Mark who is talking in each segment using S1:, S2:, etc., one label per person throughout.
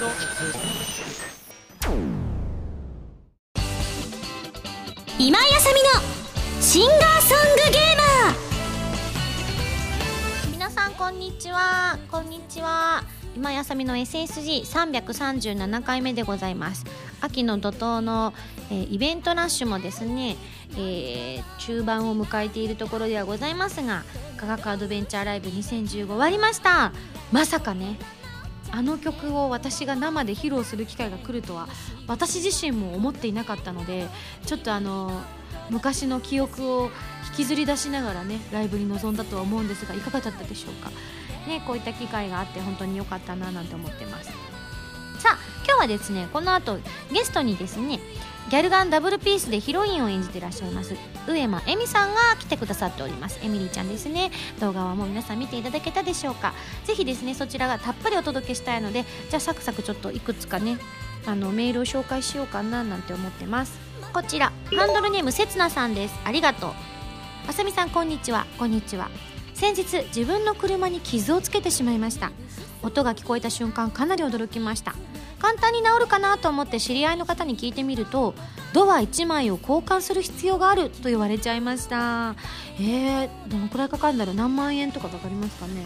S1: 今井あさみのシンガーソングゲーマー
S2: 皆さんこんにちはこんにちは今井あさみの SSG337 回目でございます。秋の怒涛の、えーイベントラッシュもですね、えー中盤を迎えているところではございますが科学アドベンチャーライブ2015終わりました。まさかねあの曲を私が生で披露する機会が来るとは私自身も思っていなかったのでちょっとあの昔の記憶を引きずり出しながらねライブに臨んだとは思うんですがいかがだったでしょうか？ねこういった機会があって本当に良かったななんて思ってます。さあ今日はですねこの後ゲストにですねギャルガンダブルピースでヒロインを演じていらっしゃいます。上間恵美さんが来てくださっております。エミリーちゃんですね。動画はもう皆さん見ていただけたでしょうか。ぜひですねそちらがたっぷりお届けしたいのでじゃあサクサクちょっといくつかねあのメールを紹介しようかななんて思ってます。こちらハンドルネームせつなさんです。ありがとう。あさみさんこんにちは。こんにちは。先日自分の車に傷をつけてしまいました。音が聞こえた瞬間かなり驚きました。簡単に治るかなと思って知り合いの方に聞いてみるとドア1枚を交換する必要があると言われちゃいました。えー、どのくらいかかるんだろう？何万円とかかかりますかね？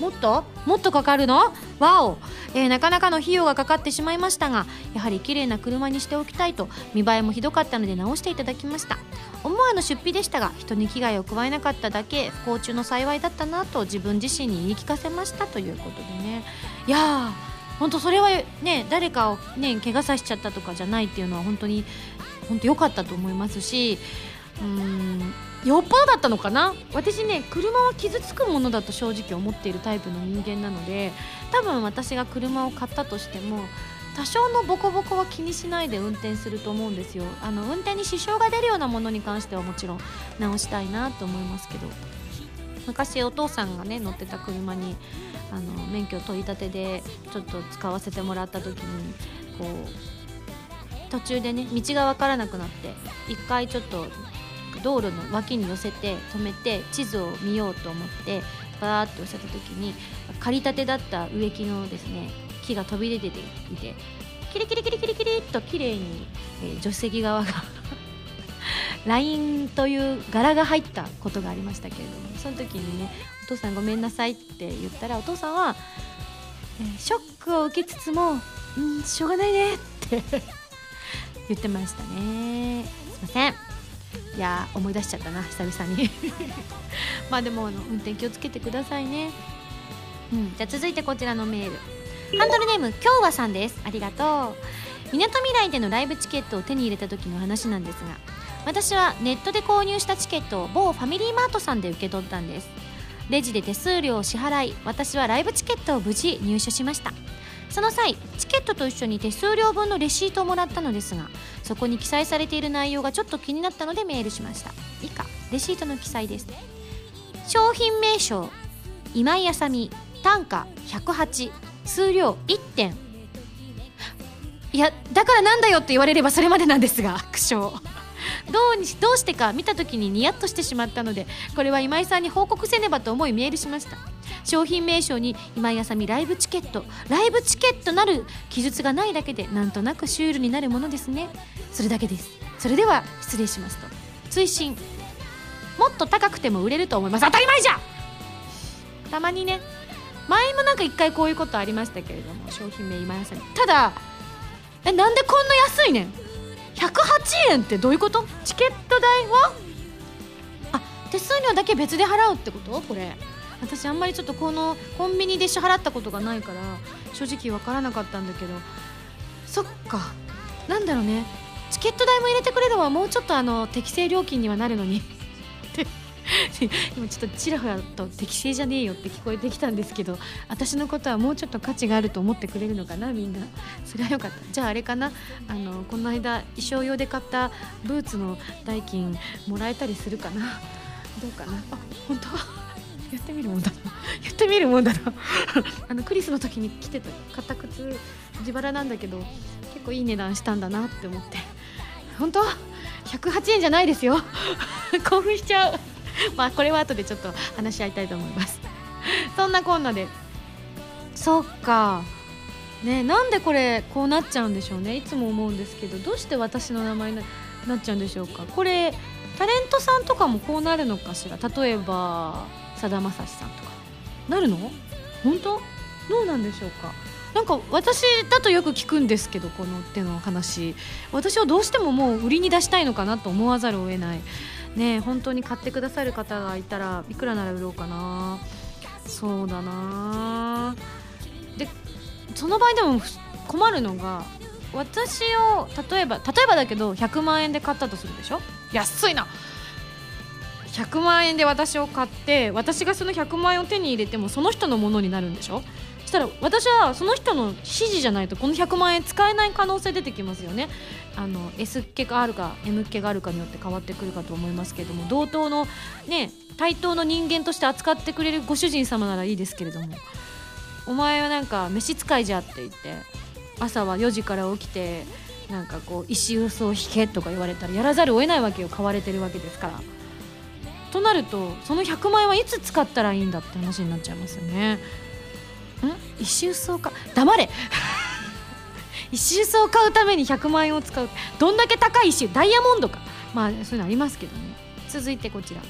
S2: もっと？もっとかかるの？わお、えーなかなかの費用がかかってしまいましたがやはり綺麗な車にしておきたいと見栄えもひどかったので直していただきました。思わぬ出費でしたが人に危害を加えなかっただけ不幸中の幸いだったなと自分自身に言い聞かせましたということでね。いやー本当それはね誰かをね怪我させちゃったとかじゃないっていうのは本当に本当良かったと思いますしうーんよっぽどだったのかな。私ね車は傷つくものだと正直思っているタイプの人間なので多分私が車を買ったとしても多少のボコボコは気にしないで運転すると思うんですよ。あの運転に支障が出るようなものに関してはもちろん直したいなと思いますけど。昔お父さんがね乗ってた車にあの免許取り立てでちょっと使わせてもらった時にこう途中でね道が分からなくなって一回ちょっと道路の脇に寄せて止めて地図を見ようと思ってバーッと寄せた時に刈りたてだった植木のですね木が飛び出ていてキリキリキリキリキリっと綺麗に、えー助手席側が ラインという柄が入ったことがありましたけれどもその時にね「お父さんごめんなさい」って言ったらお父さんは、えーショックを受けつつも「うんしょうがないね」って 言ってましたね。すいません。いや思い出しちゃったな久々に。まあでもあの運転気をつけてくださいね。うんじゃあ続いてこちらのメール。ハンドルネーム京和さんです。ありがとうみなとみらいでのライブチケットを手に入れた時の話なんですが私はネットで購入したチケットを某ファミリーマートさんで受け取ったんです。レジで手数料を支払い私はライブチケットを無事入手しました。その際チケットと一緒に手数料分のレシートをもらったのですがそこに記載されている内容がちょっと気になったのでメールしました。以下レシートの記載です。商品名称今井あさみ単価108数量1点。いやだからなんだよって言われればそれまでなんですが苦笑。どうにどうしてか見た時にニヤッとしてしまったのでこれは今井さんに報告せねばと思いメールしました。商品名称に今井あさみライブチケット。ライブチケットなる記述がないだけでなんとなくシュールになるものですね。それだけです。それでは失礼しますと。追伸。もっと高くても売れると思います。当たり前じゃたまにね前もなんか一回こういうことありましたけれども商品名今井さみ。ただえなんでこんな安いねん？108円ってどういうこと？チケット代は？あ手数料だけ別で払うってこと？これ。私あんまりちょっとこのコンビニで支払ったことがないから正直分からなかったんだけど。そっか。なんだろうね。チケット代も入れてくれればもうちょっとあの適正料金にはなるのに。今ちょっとちらほらと適正じゃねえよって聞こえてきたんですけど私のことはもうちょっと価値があると思ってくれるのかなみんな。それはよかった。じゃああれかな。あのこの間衣装用で買ったブーツの代金もらえたりするかな。どうかな。あ本当？やってみるもんだな。やってみるもんだな。あのクリスの時に着てた買った靴自腹なんだけど結構いい値段したんだなって思って。本当？108円じゃないですよ。興奮しちゃう。まあこれは後でちょっと話し合いたいと思います。そんなこんなで。そっか。ねなんでこれこうなっちゃうんでしょうね。いつも思うんですけどどうして私の名前になっちゃうんでしょうか。これタレントさんとかもこうなるのかしら。例えばさだまさしさんとか。なるの？本当？どうなんでしょうか。なんか私だとよく聞くんですけどこの手の話。私はどうしてももう売りに出したいのかなと思わざるを得ない。ね本当に買ってくださる方がいたらいくらなら売ろうかな。そうだな。でその場合でも困るのが私を例えば例えばだけど100万円で買ったとするでしょ？安いな。100万円で私を買って私がその100万円を手に入れてもその人のものになるんでしょ？そしたら私はその人の指示じゃないとこの100万円使えない可能性出てきますよね。あの S っ気があるか M っ気があるかによって変わってくるかと思いますけれども同等のね対等の人間として扱ってくれるご主人様ならいいですけれどもお前はなんか召使いじゃって言って朝は4時から起きてなんかこう石臼を引けとか言われたらやらざるを得ないわけよ買われてるわけですから。となるとその100万円はいつ使ったらいいんだって話になっちゃいますよね。ん？石臼をか？黙れ。石臼を買うために100万円を使う。どんだけ高い石ダイヤモンドか。まあそういうのありますけどね。続いてこちら。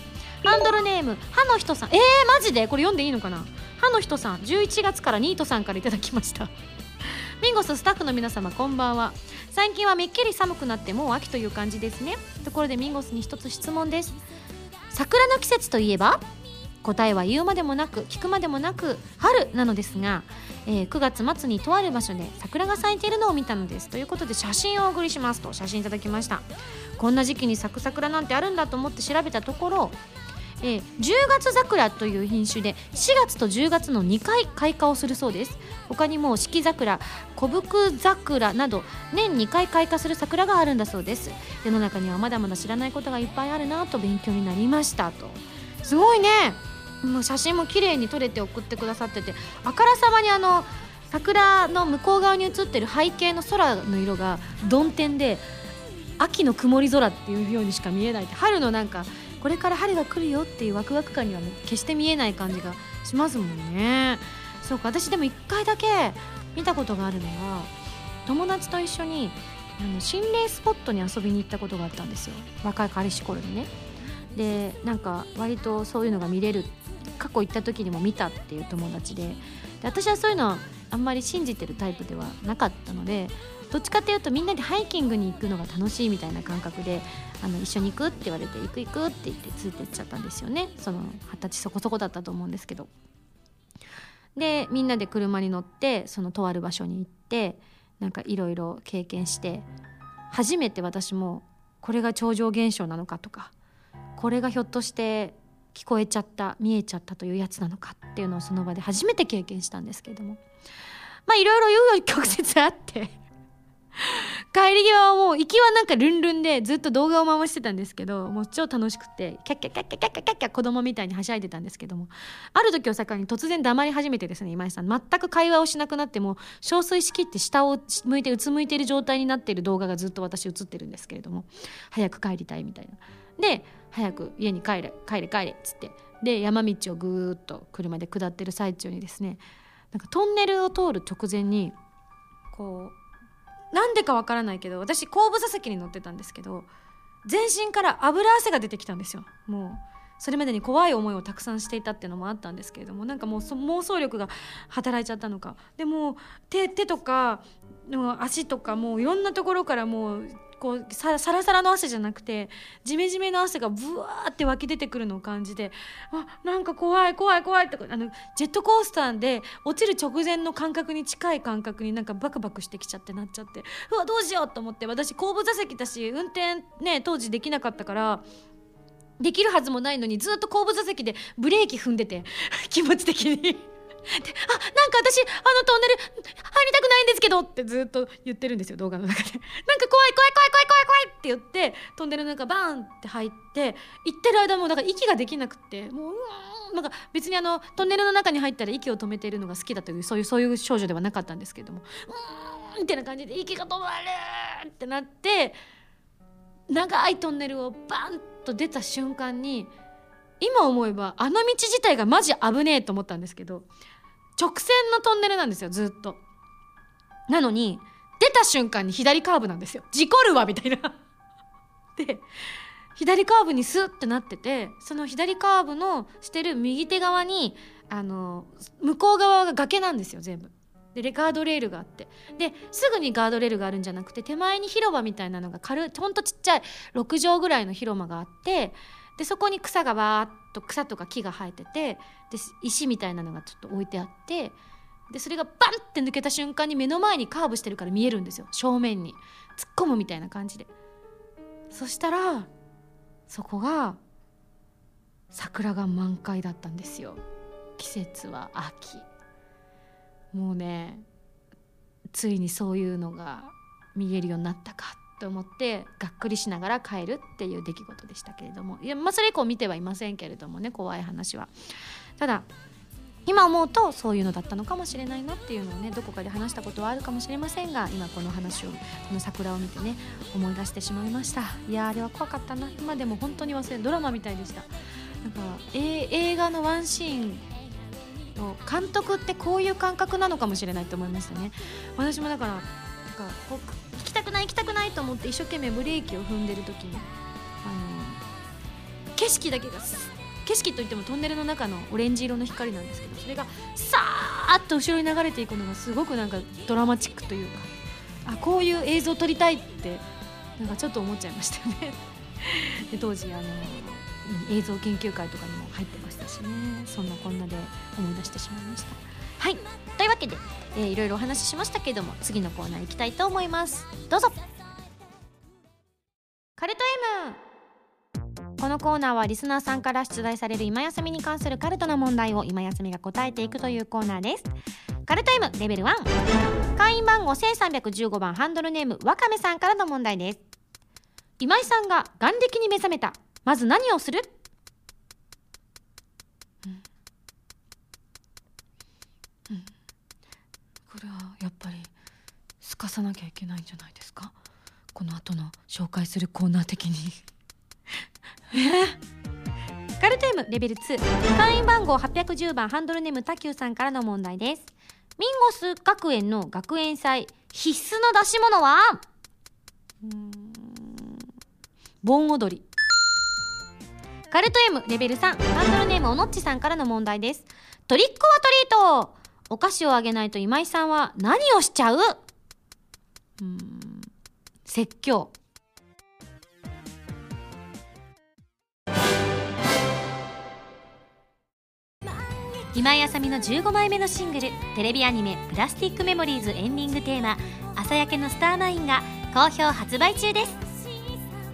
S2: ハンドルネーム歯の人さん。えー、マジで？これ読んでいいのかな？歯の人さん11月からニートさんからいただきました。ミンゴススタッフの皆様こんばんは。最近はめっきり寒くなってもう秋という感じですね。ところでミンゴスに一つ質問です。桜の季節といえば？答えは言うまでもなく聞くまでもなく春なのですが、えー、9月末にとある場所で桜が咲いているのを見たのです。ということで写真をお送りしますと写真いただきました。こんな時期に咲く桜なんてあるんだと思って調べたところえー、10月桜という品種で4月と10月の2回開花をするそうです。他にも四季桜小福桜など年2回開花する桜があるんだそうです。世の中にはまだまだ知らないことがいっぱいあるなと勉強になりましたと。すごいね。もう写真も綺麗に撮れて送ってくださっててあからさまにあの桜の向こう側に写ってる背景の空の色が曇天で秋の曇り空っていうようにしか見えない春のなんかこれから春が来るよっていうワクワク感には決して見えない感じがしますもんね。そうか私でも1回だけ見たことがあるのは友達と一緒にあの心霊スポットに遊びに行ったことがあったんですよ。若い彼氏頃にね。でなんか割とそういうのが見れる過去行った時にも見たっていう友達でで私はそういうのあんまり信じてるタイプではなかったのでどっちかっていうとみんなでハイキングに行くのが楽しいみたいな感覚であの一緒に行くって言われて行く行くって言ってついてっちゃったんですよね。その二十歳そこそこだったと思うんですけど。でみんなで車に乗ってそのとある場所に行ってなんかいろいろ経験して初めて私もこれが超常現象なのかとかこれがひょっとして聞こえちゃった見えちゃったというやつなのかっていうのをその場で初めて経験したんですけれども。まあいろいろ紆余曲折あって。帰り際はもう行きはなんかルンルンでずっと動画を回してたんですけどもう超楽しくてキャッキャッキャッキャッキャッキャッキャッキャ子供みたいにはしゃいでたんですけどもある時を境に突然黙り始めてですね今井さん全く会話をしなくなっても憔悴しきって下を向いてうつむいている状態になっている動画がずっと私映ってるんですけれども早く帰りたいみたいなで早く家に帰れ帰れ帰れっつって。で山道をぐーっと車で下ってる最中にですねなんかトンネルを通る直前にこうなんでかわからないけど私後部座席に乗ってたんですけど全身から油汗が出てきたんですよ。もうそれまでに怖い思いをたくさんしていたっていうのもあったんですけれどもなんかもう妄想力が働いちゃったのか。でも手手とか足とかもういろんなところからもうこうサラサラの汗じゃなくてジメジメの汗がブワーって湧き出てくるのを感じてあなんか怖い怖い怖いとかあのジェットコースターで落ちる直前の感覚に近い感覚になんかバクバクしてきちゃってなっちゃってうわどうしようと思って私後部座席だし運転ね当時できなかったからできるはずもないのにずっと後部座席でブレーキ踏んでて 気持ち的に。であなんか私あのトンネル入りたくないんですけどってずっと言ってるんですよ動画の中で。なんか怖い怖い怖い怖い怖い怖いって言ってトンネルの中バーンって入って行ってる間もだか息ができなくてもううなんか別にあのトンネルの中に入ったら息を止めているのが好きだというそういうそういう少女ではなかったんですけれどもうーんみたいな感じで息が止まるってなって長いトンネルをバンと出た瞬間に今思えばあの道自体がマジ危ねえと思ったんですけど直線のトンネルなんですよずっと。なのに出た瞬間に左カーブなんですよ事故るわみたいな で左カーブにスッてなっててその左カーブのしてる右手側にあの向こう側が崖なんですよ全部。でガードレールがあってですぐにガードレールがあるんじゃなくて手前に広場みたいなのが軽いほんとちっちゃい6畳ぐらいの広間があってでそこに草がわーっと草とか木が生えててで石みたいなのがちょっと置いてあってでそれがバンって抜けた瞬間に目の前にカーブしてるから見えるんですよ。正面に。突っ込むみたいな感じで。そしたらそこが桜が満開だったんですよ。季節は秋。もうねついにそういうのが見えるようになったかと思ってがっくりしながら帰るっていう出来事でしたけれども。いや、まあ、それ以降見てはいませんけれどもね怖い話は。ただ今思うとそういうのだったのかもしれないなっていうのをねどこかで話したことはあるかもしれませんが今この話をこの桜を見てね思い出してしまいました。いやあれは怖かったな。今でも本当に忘れドラマみたいでした。なんか、え映画のワンシーンの監督ってこういう感覚なのかもしれないと思いましたね。私もだからなんかきたくない行きたくないと思って一生懸命ブレーキを踏んでる時にあの景色だけが景色といってもトンネルの中のオレンジ色の光なんですけどそれがさーっと後ろに流れていくのがすごくなんかドラマチックというかあこういう映像を撮りたいってなんかちょっと思っちゃいましたよね。で当時あの映像研究会とかにも入ってましたしね。そんなこんなで思い出してしまいました。はい。というわけで、えー、いろいろお話ししましたけども次のコーナー行きたいと思います。どうぞ。カルト M このコーナーはリスナーさんから出題される今休みに関するカルトな問題を今休みが答えていくというコーナーです。カルト M レベル1会員番号1315番ハンドルネームわかめさんからの問題です。今井さんが眼力に目覚めた。まず何をする、うんうん、これはやっぱりすかさなきゃいけないんじゃないですか？この後の紹介するコーナー的に。え？カルテームレベル2会員番号810番ハンドルネームタキューさんからの問題です。ミンゴス学園の学園祭。必須の出し物は？盆踊り。カルト M レベル3ハンドルネームおのっちさんからの問題です。トリックオアトリート。お菓子をあげないと今井さんは何をしちゃう？うん説教。今井麻美の15枚目のシングルテレビアニメ「プラスティックメモリーズ」エンディングテーマ「朝焼けのスターマイン」が好評発売中です。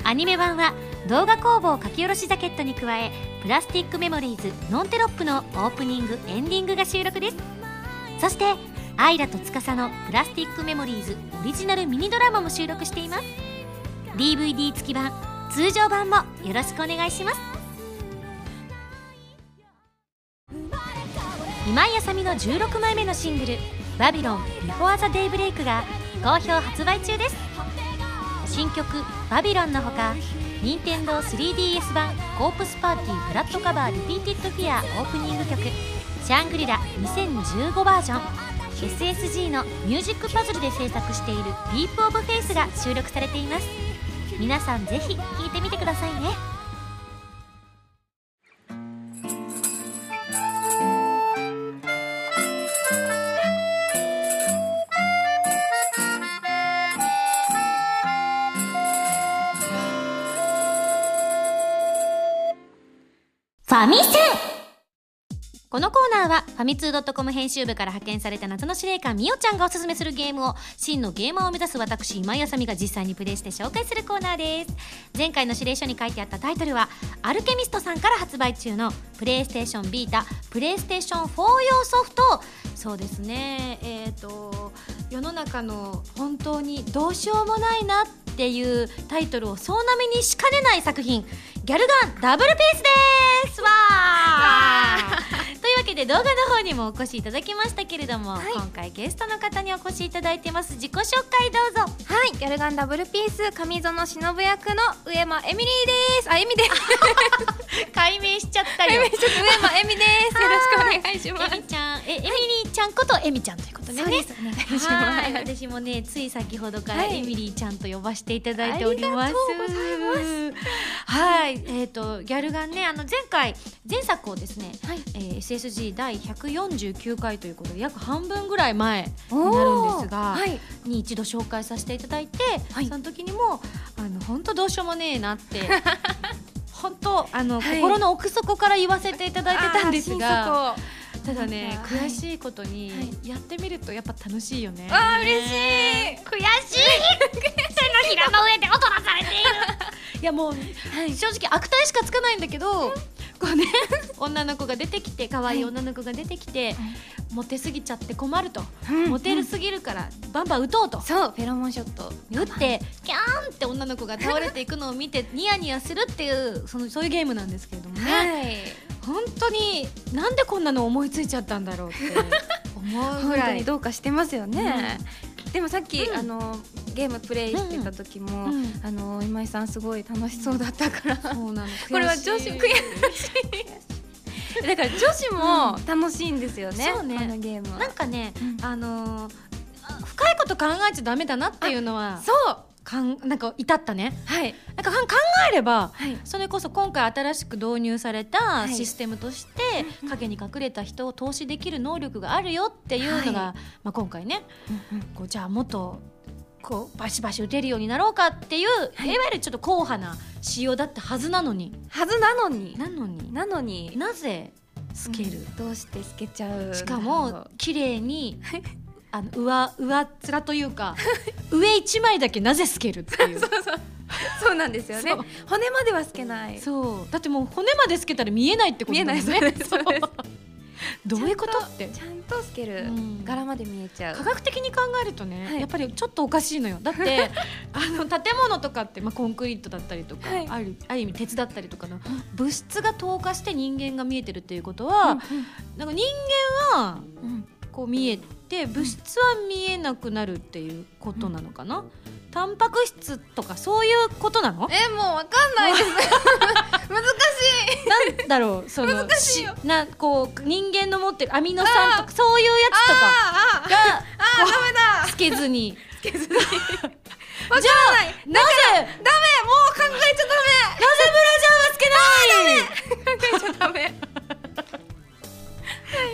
S2: アニメ版は動画工房書き下ろしジャケットに加え「プラスティックメモリーズノンテロップ」のオープニングエンディングが収録です。そしてアイラと司の「プラスティックメモリーズ」オリジナルミニドラマも収録しています。DVD 付き版通常版もよろしくお願いします。今井麻美の16枚目のシングル「バビロン before the daybreak が好評発売中です。新曲「バビロンのほか任天堂 3DS 版「コープスパーティー Blood Covered Repeated Fear」オープニング曲「シャングリラ2015バージョン」SSG のミュージックパズルで制作している「ディープオブフェイスが収録されています。皆さんぜひ聴いてみてくださいね。ファミセァミツー .com 編集部から派遣された夏の司令官みおちゃんがおすすめするゲームを真のゲーマーを目指す私今井あさみが実際にプレイして紹介するコーナーです。前回の指令書に書いてあったタイトルはアルケミストさんから発売中のプレイステーションビータプレイステーション4用ソフト。そうですね。えっ、ー、と世の中の本当にどうしようもないなっていうタイトルを総なめにしかねない作品ギャルガンダブルピースです。わというわけで動画の方にもお越しいただきましたけれども、
S3: はい。
S2: 今回ゲストの方にお越しいただいてます。自己紹介どうぞ。
S3: はい、ギャルガンダブルピース上園忍役の上間エミリーです。あ、エミです。
S2: 解明しちゃったよ。
S3: 上間エミです。よろしくお願いします。
S2: エミちゃん。えエミリーちゃんことエミちゃんということでね。
S3: そうです。お願いします。
S2: はい。私もねつい先ほどから
S3: はい。
S2: エミリーちゃんと呼ばせていただいております。
S3: ありがとうございます。
S2: はい。えっ、とギャルガンねあの前回前作をですね、
S3: はい。
S2: えー SSG 第149回ということで約半分ぐらい前になるんですが、
S3: はい。
S2: に一度紹介させていただいて、
S3: はい。
S2: その時にもあの本当どうしようもねえなって 本当あの、
S3: はい。
S2: 心の奥底から言わせていただいてたんですがただね悔しいことに、
S3: はい。
S2: やってみるとやっぱ楽しいよね。
S3: あー嬉しい。
S2: 悔しい。手のひらの上で踊らされている。いやもう、正直悪態しかつかないんだけど、こうね 女の子が出てきて可愛い女の子が出てきて、モテすぎちゃって困ると、
S3: うん。
S2: モテるすぎるからバンバン打とうと。
S3: そう、フェロモンショット。
S2: 打ってキャーンって女の子が倒れていくのを見て ニヤニヤするっていうそのそういうゲームなんですけれどもね、
S3: はい。
S2: 本当になんでこんなの思いついちゃったんだろうって思うぐ
S3: 本当
S2: らい
S3: にどうかしてますよね。でもさっき、
S2: うん。
S3: あのゲームプレイしてた時も、
S2: うん
S3: あの今井さんすごい楽しそうだったから、
S2: そうなの
S3: これは女子悔しい。だから女子も楽しいんですよね、
S2: そうね。
S3: このゲームは。
S2: なんかね、
S3: うん。
S2: あのーあ深いこと考えちゃダメだなっていうのは
S3: そう。
S2: かんなんか至ったね。
S3: はい。
S2: なんか考えれば
S3: はい。
S2: それこそ今回新しく導入された
S3: い。
S2: システムとして、影に隠れた人を投資できる能力があるよっていうのが、
S3: は
S2: まあ、今回ね。こうじゃあもっとこうバシバシ打てるようになろうかっていう、い、わゆるちょっと硬派な仕様だったはずなのに。
S3: はずなのに。
S2: なのに。
S3: なのに。
S2: なぜスケル、
S3: どうして透けちゃう？
S2: しかも綺麗にあの上上っ面というか上一枚だけなぜ透けるっていう。
S3: そうそう。そうなんですよね。骨までは透けない。
S2: そう。だってもう骨まで透けたら見えないってこと
S3: 見えない
S2: だもんね。
S3: そう。ですそうです
S2: どういうこと？って。
S3: ちゃんと透ける、
S2: うん。
S3: 柄まで見えちゃう。
S2: 科学的に考えるとね、
S3: はい。
S2: やっぱりちょっとおかしいのよ。だって あの建物とかって、まあ、コンクリートだったりとか、
S3: はい。
S2: あるある意味鉄だったりとかの物質が透過して人間が見えてるっていうことは、なんか人間は
S3: うんうん
S2: こう見えて物質は見えなくなるっていうことなのかな、タンパク質とかそういうことなの？
S3: えもうわかんないです。難しい。
S2: なんだろうその
S3: 難しいよ。
S2: なこう人間の持ってるアミノ酸とかそういうやつとかが
S3: あーダメだ。
S2: つけずに。
S3: わからない。
S2: なぜ？
S3: ダメもう考えちゃ
S2: なぜブラジャーはつけない
S3: ダメ。考えちゃダメ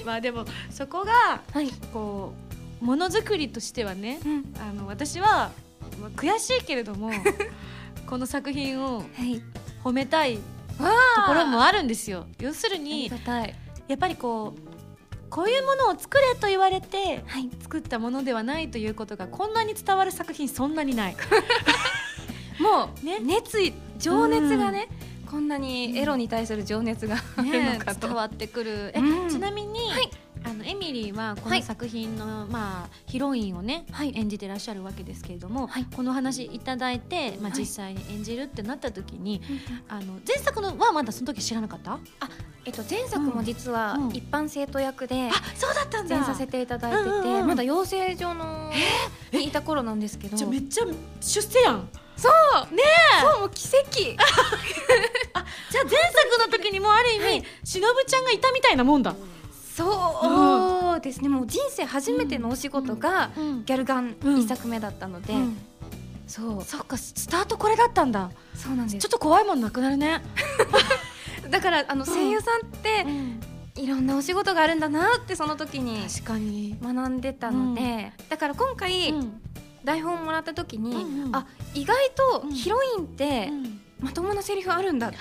S2: まあでもそこが
S3: はい。
S2: こうものづくりとしてはね
S3: うん。
S2: あの私はまあ悔しいけれども この作品を
S3: はい。
S2: 褒めたい
S3: わ
S2: ところもあるんですよ。要するにやっぱりこうこういうものを作れと言われて
S3: はい。
S2: 作ったものではないということがこんなに伝わる作品そんなにない。
S3: もう
S2: ね。
S3: 熱意情熱がね、こんなにエロに対する情熱が ある
S2: ね
S3: のかと、
S2: 伝わってくる。え、
S3: うん。
S2: ちなみに、
S3: はい。
S2: あのエミリーはこ
S3: はい。
S2: の作品の、まあ、ヒロインをね、
S3: はい。
S2: 演じてらっしゃるわけですけれども、
S3: はい。
S2: この話いただいて、まあ、
S3: はい。
S2: 実際に演じるってなった時に、あの前作のはまだその時知らなかった？
S3: えっと前作も実は
S2: うん。
S3: 一般生徒役で
S2: あそうだったん
S3: 出演させていただいてて、まだ養成所のにいた頃なんですけど。
S2: じゃあめっちゃ出世やん
S3: そう。
S2: ね
S3: そうもう奇跡。
S2: じゃあ前作の時にもある意味、
S3: はい。
S2: しのぶちゃんがいたみたいなもんだ、
S3: そうですね。もう人生初めてのお仕事が
S2: うん。
S3: ギャルガン
S2: うん。
S3: 一作目だったので、
S2: うん。
S3: そう。
S2: そっかスタートこれだったんだ。
S3: そうなんです。
S2: ちょっと怖いもんなくなるね、
S3: だからあの声優さんっていろんなお仕事があるんだなってその時に
S2: 確かに、
S3: 学んでたので、だから今回、
S2: うん
S3: 台本をもらった時に、
S2: うんうん。
S3: あ意外と
S2: うん。
S3: ヒロインって
S2: うん。
S3: まともなセリフあるんだって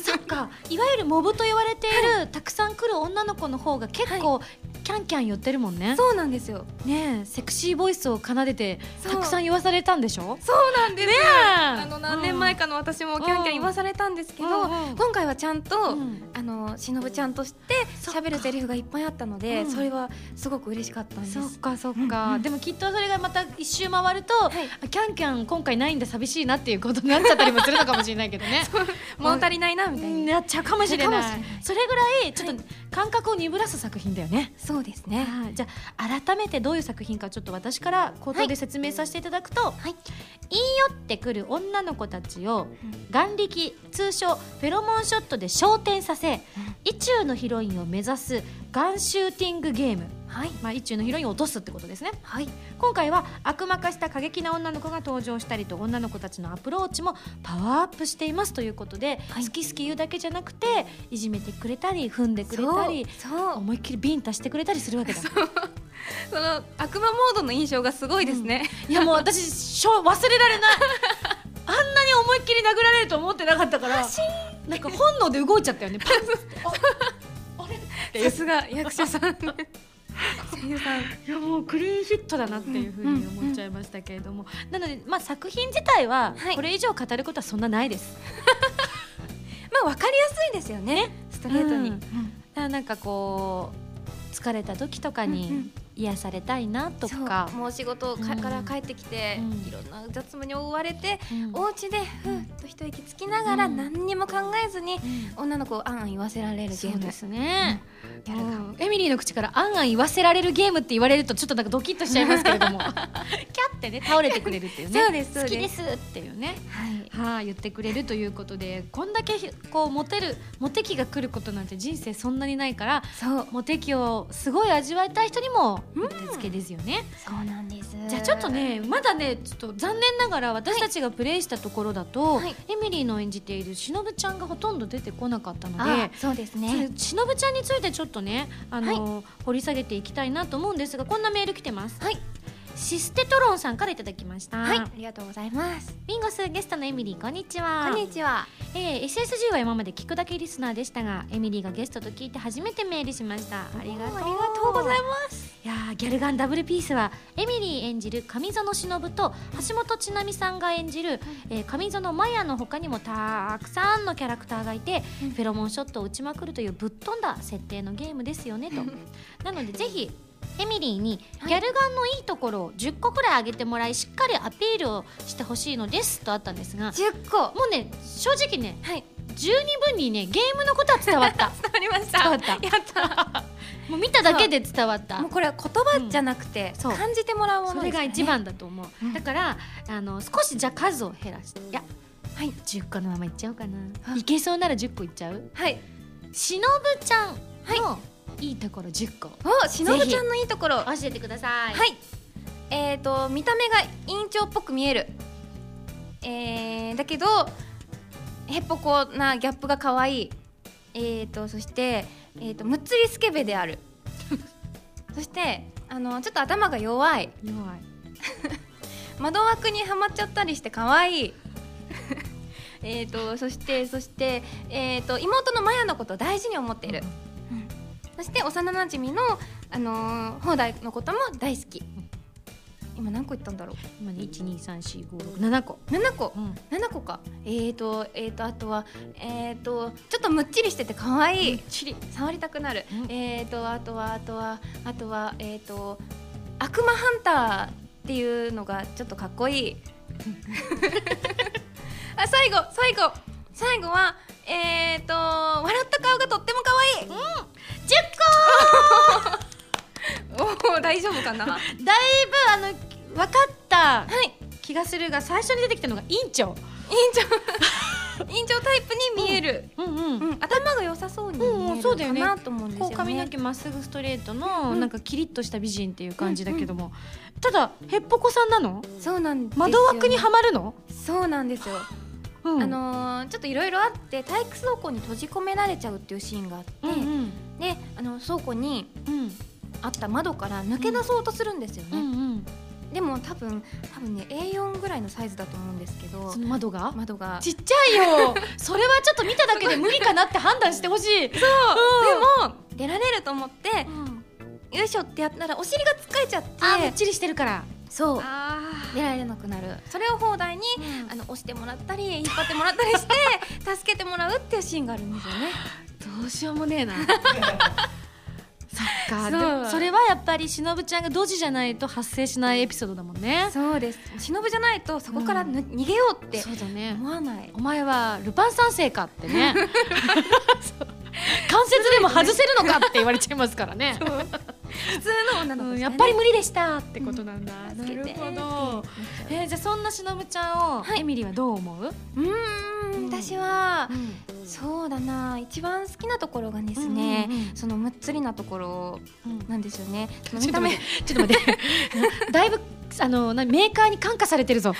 S2: そっか。いわゆるモブと言われている、たくさん来る女の子の方が結構、キャンキャン言ってるもんね。
S3: そうなんですよ。
S2: ねえセクシーボイスを奏でてたくさん言わされたんでしょ？
S3: そうなんですよ、
S2: ねえ。
S3: あの何年前かの私もキャンキャン言わされたんですけど、今回はちゃんと、
S2: うん
S3: あのしのぶちゃんとして喋るセリフがいっぱいあったので、
S2: うん。
S3: それはすごく嬉しかったんです。
S2: そっかそっ
S3: うん
S2: か、
S3: うん。
S2: でもきっとそれがまた一周回ると、キャンキャン今回ないんだ寂しいなっていうことになっちゃったりもするのかもしれないけどね。
S3: 物足りないなみたいな、
S2: なっちゃうかもしれない。それぐらいちょっと感覚を鈍らす作品だよね、
S3: そうですね。
S2: はいじゃあ改めてどういう作品かちょっと私から口頭で説明させていただくと、
S3: はい。
S2: 言い寄ってくる女の子たちを眼力通称フェロモンショットで昇天させ、意中のヒロインを目指すガンシューティングゲーム、
S3: はい。
S2: まあ、意中のヒロインを落とすってことですね。
S3: はい。
S2: 今回は悪魔化した過激な女の子が登場したりと女の子たちのアプローチもパワーアップしていますということで、
S3: はい。
S2: 好き好き言うだけじゃなくていじめてくれたり踏んでくれたり
S3: そう
S2: 思いっきりビンタしてくれたりするわけだ。
S3: その悪魔モードの印象がすごいですね、
S2: いやもう私しょ忘れられない あんなに思いっきり殴られると思ってなかったからなんか本能で動いちゃったよね。パれ？
S3: さすが役者さん。声優さん。
S2: いやもうクリーンフィットだなっていうふうに思っちゃいましたけれども、なので、まあ、作品自体は
S3: はい。
S2: これ以上語ることはそんなないです、
S3: まあ分かりやすいですよね。ストレートに、
S2: うん。だからなんかこう疲れた時とか
S3: うんう
S2: に
S3: ん。
S2: 癒されたいなとか、
S3: そう。もう仕事から帰ってきて、
S2: うん。
S3: いろんな雑務に追われて、
S2: うん。
S3: お家でふーっと一息つきながら、
S2: うん。
S3: 何にも考えずに
S2: うん。
S3: 女の子をあんあん言わせられるゲーム。
S2: そうですね、エミリーの口からあんあん言わせられるゲームって言われるとちょっとなんかドキッとしちゃいますけれども。キャってね倒れてくれるっていうね。
S3: そうです
S2: 好きですすっていうね。
S3: はい。
S2: はい、言ってくれるということでこんだけこうモテるモテ期が来ることなんて人生そんなにないから
S3: そう。
S2: モテ期をすごい味わいたい人にもうってつけですよね、
S3: そうなんです
S2: じゃあちょっとねまだねちょっと残念ながら私たちがプレイしたところだと、
S3: はい。
S2: エミリーの演じているしのぶちゃんがほとんど出てこなかったの
S3: あ
S2: で
S3: そうです
S2: そ
S3: ね
S2: れしのぶちゃんについてちょっとねあの、掘り下げていきたいなと思うんですがこんなメール来てます。
S3: はい
S2: システトロンさんからいただきました。
S3: はいありがとうございます。
S2: ビンゴスゲストのエミリーこんにちは。
S3: こんにちは。
S2: えー SSG は今まで聞くだけリスナーでしたがエミリーがゲストと聞いて初めてメールしました。ありがとう。
S3: ありがとうございます。
S2: いやーギャルガンダブルピースはエミリー演じる上園忍と橋本千奈美さんが演じる、えー上園マヤの他にもたくさんのキャラクターがいて、
S3: うん。
S2: フェロモンショットを打ちまくるというぶっ飛んだ設定のゲームですよねと。なのでぜひエミリーに
S3: はい。
S2: ギャルガンのいいところを10個くらい上げてもらいしっかりアピールをしてほしいのですとあったんですが
S3: 10個。
S2: もうね正直ね
S3: はい。
S2: 十二分にねゲームのことは伝わった。
S3: 伝わりました。
S2: 伝わった。
S3: やった。
S2: もう見ただけで伝わった。
S3: もうこれは言葉じゃなくて、
S2: うん。
S3: 感じてもらうものね。
S2: それが一番だと思う、
S3: うん。
S2: だからあの少しじゃあ数を減らしていや
S3: はい。
S2: 10個のままいっちゃおうかな。
S3: あ
S2: いけそうなら10個いっちゃう。
S3: はい。
S2: しのぶちゃんのいいところ10個。
S3: おしのぶちゃんのいいところ。
S2: 教えてください。
S3: はい。えー、と見た目が委員長っぽく見える。えー、だけどへっぽこなギャップが可愛い。えー、とそして、えー、とむっつりスケベである。そしてあのちょっと頭が弱い。
S2: 弱い。
S3: 窓枠にはまっちゃったりして可愛い。えーとそしてそして、えー、と妹のマヤのことを大事に思っている、そして幼なじみの、あのー、放題のことも大好き。今何個言ったんだろう？
S2: 今ね1234567個。
S3: 7個。
S2: うん。
S3: 7個か。えーとえーとあとはえーとちょっとむっちりしてて可愛い。触りたくなる、
S2: うん。
S3: えーとあとはあとはあとはえーと悪魔ハンターっていうのがちょっとかっこいい。あ最後最後。最後はえーと笑った顔がとっても可愛い、うん、10個おお大丈夫かな？は
S2: だいぶあの分かった
S3: い。
S2: 気がするが最初に出てきたのが院長。
S3: 委員長。委員長タイプに見える、
S2: うん。うん
S3: うん。頭が良さそうに見
S2: うんう
S3: えるか
S2: んそうだよね。
S3: なと思うんですよね。
S2: こう髪の毛まっすぐストレートの、
S3: うん。
S2: なんかキリッとした美人っていう感じだけども、ただへっぽこさんなの？
S3: そうなんですよ。
S2: 窓枠にはまるの、
S3: そうなんですよ。
S2: うん。
S3: あのーちょっといろいろあって体育倉庫に閉じ込められちゃうっていうシーンがあって、
S2: うんうん。
S3: であの倉庫に
S2: うん。
S3: あった窓から抜け出そうとするんですよね。
S2: うんうん
S3: でも多分多分ね A4 ぐらいのサイズだと思うんですけど
S2: その窓が？
S3: 窓が。
S2: ちっちゃいよ。それはちょっと見ただけで無理かなって判断してほしい。
S3: でも出られると思って
S2: うん。
S3: よいしょってやったらお尻がつっかえちゃって。
S2: あーもっちりしてるから。
S3: そう。
S2: あ
S3: 出られなくなる。それを放題にあの押してもらったり引っ張ってもらったりして 助けてもらうっていうシーンがあるんですよね。
S2: どうしようもねえな。そっか。
S3: そう。
S2: でもそれはやっぱりしのぶちゃんがドジじゃないと発生しないエピソードだもんね。
S3: そうです。忍じゃないとそこからぬ、逃げようって
S2: そうだね。
S3: 思わない。
S2: お前はルパン三世かってね。関節でも外せるのかって言われちゃいますからね
S3: 普通の女の子
S2: うん
S3: ですね。
S2: やっぱり無理でしたってことなんだ、
S3: うん
S2: なるほど。えーじゃあそんなしのぶちゃんを、
S3: はい。
S2: エミリーはどう思う、
S3: うーん私は
S2: うん
S3: そうだな。一番好きなところがですね、
S2: うんうんうん。
S3: そのむっつりなところなんですよね。その
S2: ちょっと
S3: 見た目
S2: 待ってちょっと待って。だいぶあのなメーカーに感化されてるぞ。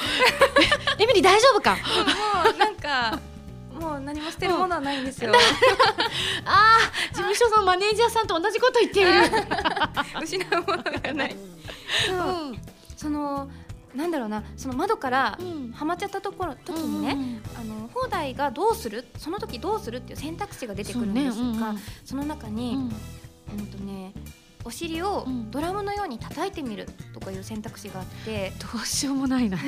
S2: エミリー大丈夫か？
S3: もうなんかもう何も捨てるものはないんですよ。
S2: あー事務所のマネージャーさんと同じこと言っている、
S3: 失うものがない。そう
S2: うん。
S3: そのなんだろうなその窓から
S2: うん。
S3: はまっちゃったところ時にね、あの放題がどうするその時どうするっていう選択肢が出てくるんですがそ,、
S2: そうねうんうん。
S3: の中に、
S2: うん。
S3: うんとねお尻を
S2: うん。
S3: ドラムのように叩いてみるとかいう選択肢があって、
S2: どうしようもないな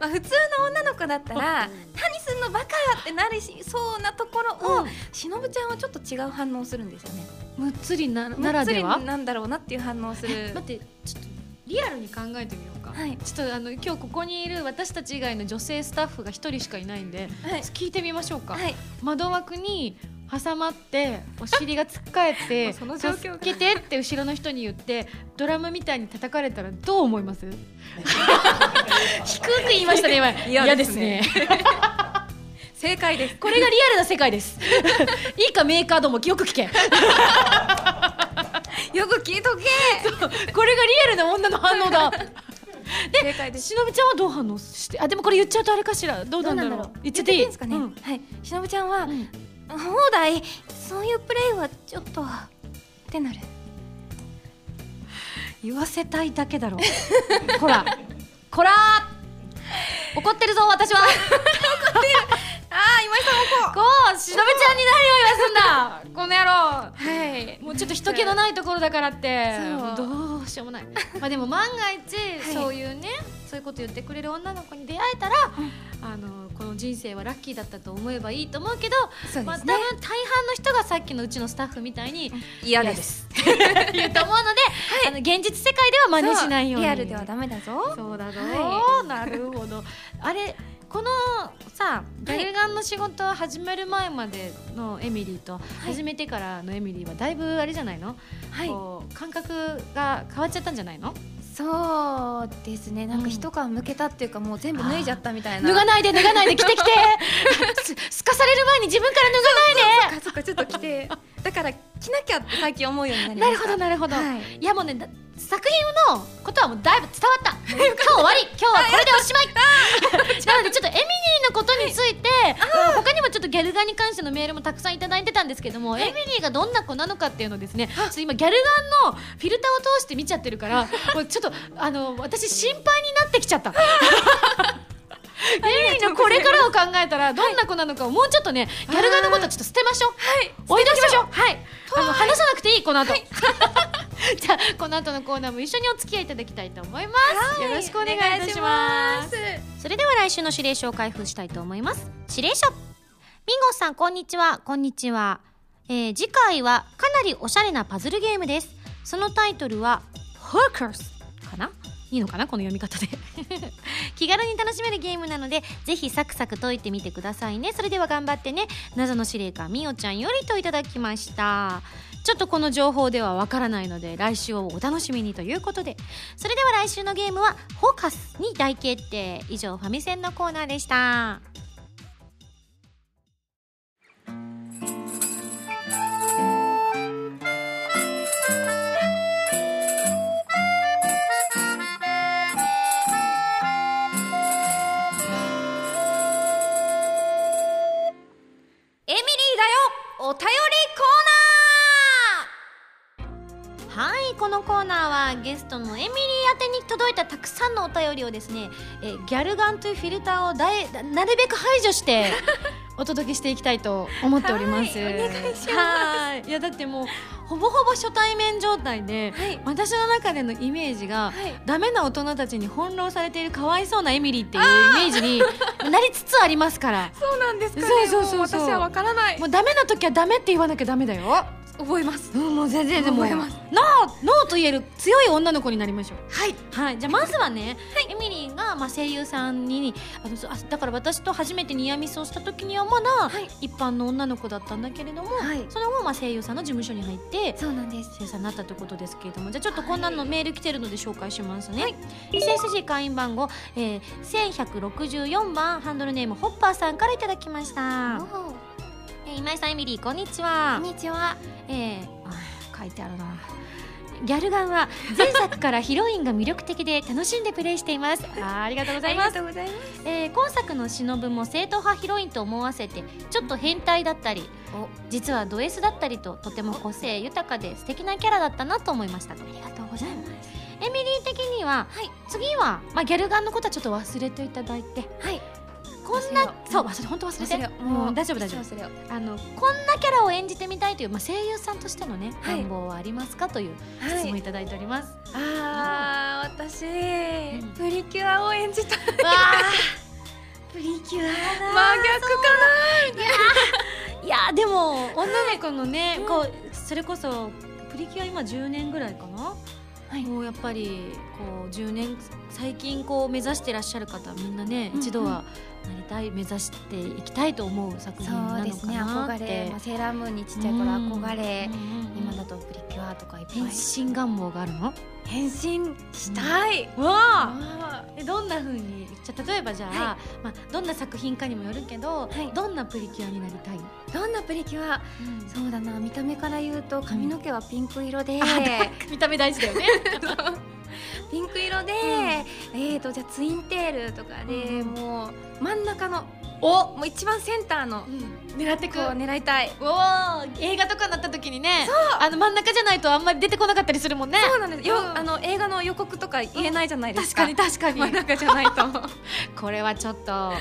S3: まあ、普通の女の子だったら「何すんのバカ!」ってなりしそうなところを、しのぶちゃんはちょっと違う反応をするんですよね。
S2: むっつりなならでは？
S3: なんだろうなっていう反応をする。
S2: 待ってちょっとリアルに考えてみようか、
S3: はい
S2: ちょっとあの今日ここにいる私たち以外の女性スタッフが一人しかいないんで、
S3: はい
S2: 聞いてみましょうか、
S3: はい、
S2: 窓枠に挟まってお尻がつっかえて
S3: その状況が。
S2: 助けてって後ろの人に言ってドラムみたいに叩かれたらどう思います？低く言いましたね今。
S3: 嫌ですね。正解です。
S2: これがリアルな世界です。いいかメーカーどもよく聞け。
S3: よく聞いとけ。
S2: これがリアルな女の反応だ。
S3: です。
S2: しのぶちゃんはどう反応してあでもこれ言っちゃうとあれかしら。どうなんだろう。言っちゃっていい？
S3: いいですかね。
S2: うん。
S3: はい、しのぶちゃんは、
S2: うん
S3: 放題？そういうプレイはちょっと。ってなる。
S2: 言わせたいだけだろ。こら。こら。怒ってるぞ私は。
S3: ああ、今井さんもこ
S2: こうしのぶちゃんに何を言わすんだ。この野郎。
S3: う。はい。
S2: もうちょっと人気のないところだからって。
S3: そう。
S2: どうしようもない。まあでも万が一、
S3: い。
S2: そういうねそういうこと言ってくれる女の子に出会えたら、あのこの人生はラッキーだったと思えばいいと思うけど
S3: そう
S2: まあ。多分大半の人がさっきのうちのスタッフみたいに
S3: 嫌
S2: 嫌です。言うと思うので、あの現実世界では真似しないように。
S3: リアルではダメだぞ。
S2: そうだぞ、
S3: は
S2: なるほど。あれこのさガンの仕事を始める前までのエミリーと始めてからのエミリーはだいぶあれじゃないの、
S3: はい。
S2: こう感覚が変わっちゃったんじゃないの？
S3: そうですね。なんか一皮むけたっていうか、もう全部脱いじゃったみたいな。
S2: 脱がないで脱がないで 着てきてすすかされる前に自分から脱がないで
S3: そっかそっかちょっと着て。だから着なきゃって最近思うようになりま
S2: なる
S3: した。
S2: ほどなるほど、
S3: はい。
S2: い、やもうねだ作品のことはもうだいぶ伝わった。今日終わり。今日はこれでおしまい。なのでちょっとエミリーのことについて、他にもちょっとギャルガンに関してのメールもたくさんいただいてたんですけども、エミリーがどんな子なのかっていうのをですねちょっと今ギャルガンのフィルターを通して見ちゃってるから もうちょっとあの私心配になってきちゃった。エミリーのこれからを考えたらどんな子なのかをもうちょっとねギャルガンのことはちょっと捨てましょう。
S3: はい。
S2: 置いときましょう。はい。あの話さなくていいこの後。じゃあこの後のコーナーも一緒にお付き合いいただきたいと思います。よろしくお願いいたします。それでは来週の指令書を開封したいと思います。指令書。ミンゴさんこんにちは。こんにちは。えー次回はかなりおしゃれなパズルゲームです。そのタイトルは Hookers いいのかなこの読み方で。気軽に楽しめるゲームなのでぜひサクサク解いてみてくださいね。それでは頑張ってね。謎の司令官みおちゃんよりといただきました。ちょっとこの情報ではわからないので来週をお楽しみにということで。それでは来週のゲームはフォーカスに大決定。以上ファミセンのコーナーでした。のコーナーはゲストのエミリー宛てに届いたたくさんのお便りをですね、えーギャルガンというフィルターをだいなるべく排除して お届けしていきたいと思っております。
S3: はいお願いします。
S2: はい。いやだってもうほぼほぼ初対面状態で、
S3: はい。
S2: 私の中でのイメージが、
S3: はい。
S2: ダメな大人たちに翻弄されているかわいそうなエミリーっていうイメージになりつつありますから。
S3: そうなんですかね。
S2: そうそうそうそう。
S3: も私はわからない。
S2: もうダメな時はダメって言わなきゃダメだよ。
S3: 覚えます。
S2: うん、もう全然でも
S3: 覚えます。
S2: ノーノーと言える強い女の子になりましょう。
S3: はい。
S2: はい、じゃあまずはね、エミリーがまあ声優さんにあのそうあだから私と初めてニアミスをした時にはまだ
S3: はい。
S2: 一般の女の子だったんだけれども、
S3: はい。
S2: その後まあ声優さんの事務所に入って
S3: そうなんです。
S2: 声優さんになったということですけれどもじゃあちょっとこんなのメール来てるので紹介しますね、SSG 会員番号、えー、1164番ハンドルネームホッパーさんからいただきました、
S3: こ
S2: えー今井さんエミリーこんにちは。
S3: んにちは。
S2: えー、あ書いてあるな。ギャルガンは 前作からヒロインが魅力的で楽しんでプレイしています。あーありがとうございます。
S3: ありがとうございます。
S2: えー今作の忍も正統派ヒロインと思わせてちょっと変態だったり実はド S だったりととても個性豊かで素敵なキャラだったなと思いました。ありがとうございます。エミリー的には、
S3: はい。
S2: 次は、まあ、ギャルガンのことはちょっと忘れていただいて
S3: はい
S2: こんなそう忘れ本当忘れて
S3: 忘れよう。
S2: もう大丈夫大丈夫。あのこんなキャラを演じてみたいという、まあ、声優さんとしてのね、
S3: はい。
S2: 願望はありますかという質問いただいております。
S3: あー私、
S2: ん。
S3: プリキュアを演じたい。
S2: わ プリキュア
S3: 真逆か
S2: いやでも女の子のね、
S3: うん。
S2: こうそれこそプリキュア今10年ぐらいかな、
S3: はい。
S2: もうやっぱりこう10年最近こう目指してらっしゃる方みんなね、
S3: うん
S2: 一度はなりたい目指していきたいと思う作品なのか
S3: そうですね
S2: なって
S3: 憧れ、まあ、セーラームーンにちっちゃい頃憧れ、
S2: うんうんうん。
S3: 今だとプリキュアとかいっぱい。
S2: 変身願望があるの？
S3: 変身したい、
S2: わあ。
S3: あ。
S2: えどんな風に？じゃあ例えばじゃあ、
S3: は
S2: まあ、どんな作品かにもよるけど、
S3: はい。
S2: どんなプリキュアになりたい、
S3: ーどんなプリキュア？そうだな見た目から言うと髪の毛はピンク色で、
S2: あだ見た目大事だよね
S3: ピンク色で、えーとじゃあツインテールとかで、
S2: うん
S3: もう真ん中の
S2: お、
S3: もう一番センターの
S2: 狙ってく。
S3: こう狙いたい。
S2: おー映画とかになった時にねあの真ん中じゃないとあんまり出てこなかったりするもんね。
S3: そうなんです。よ、
S2: うん。
S3: あの映画の予告とか言えないじゃないです
S2: 確
S3: か、
S2: かに確かに。
S3: 真ん中じゃないと。
S2: これはちょっと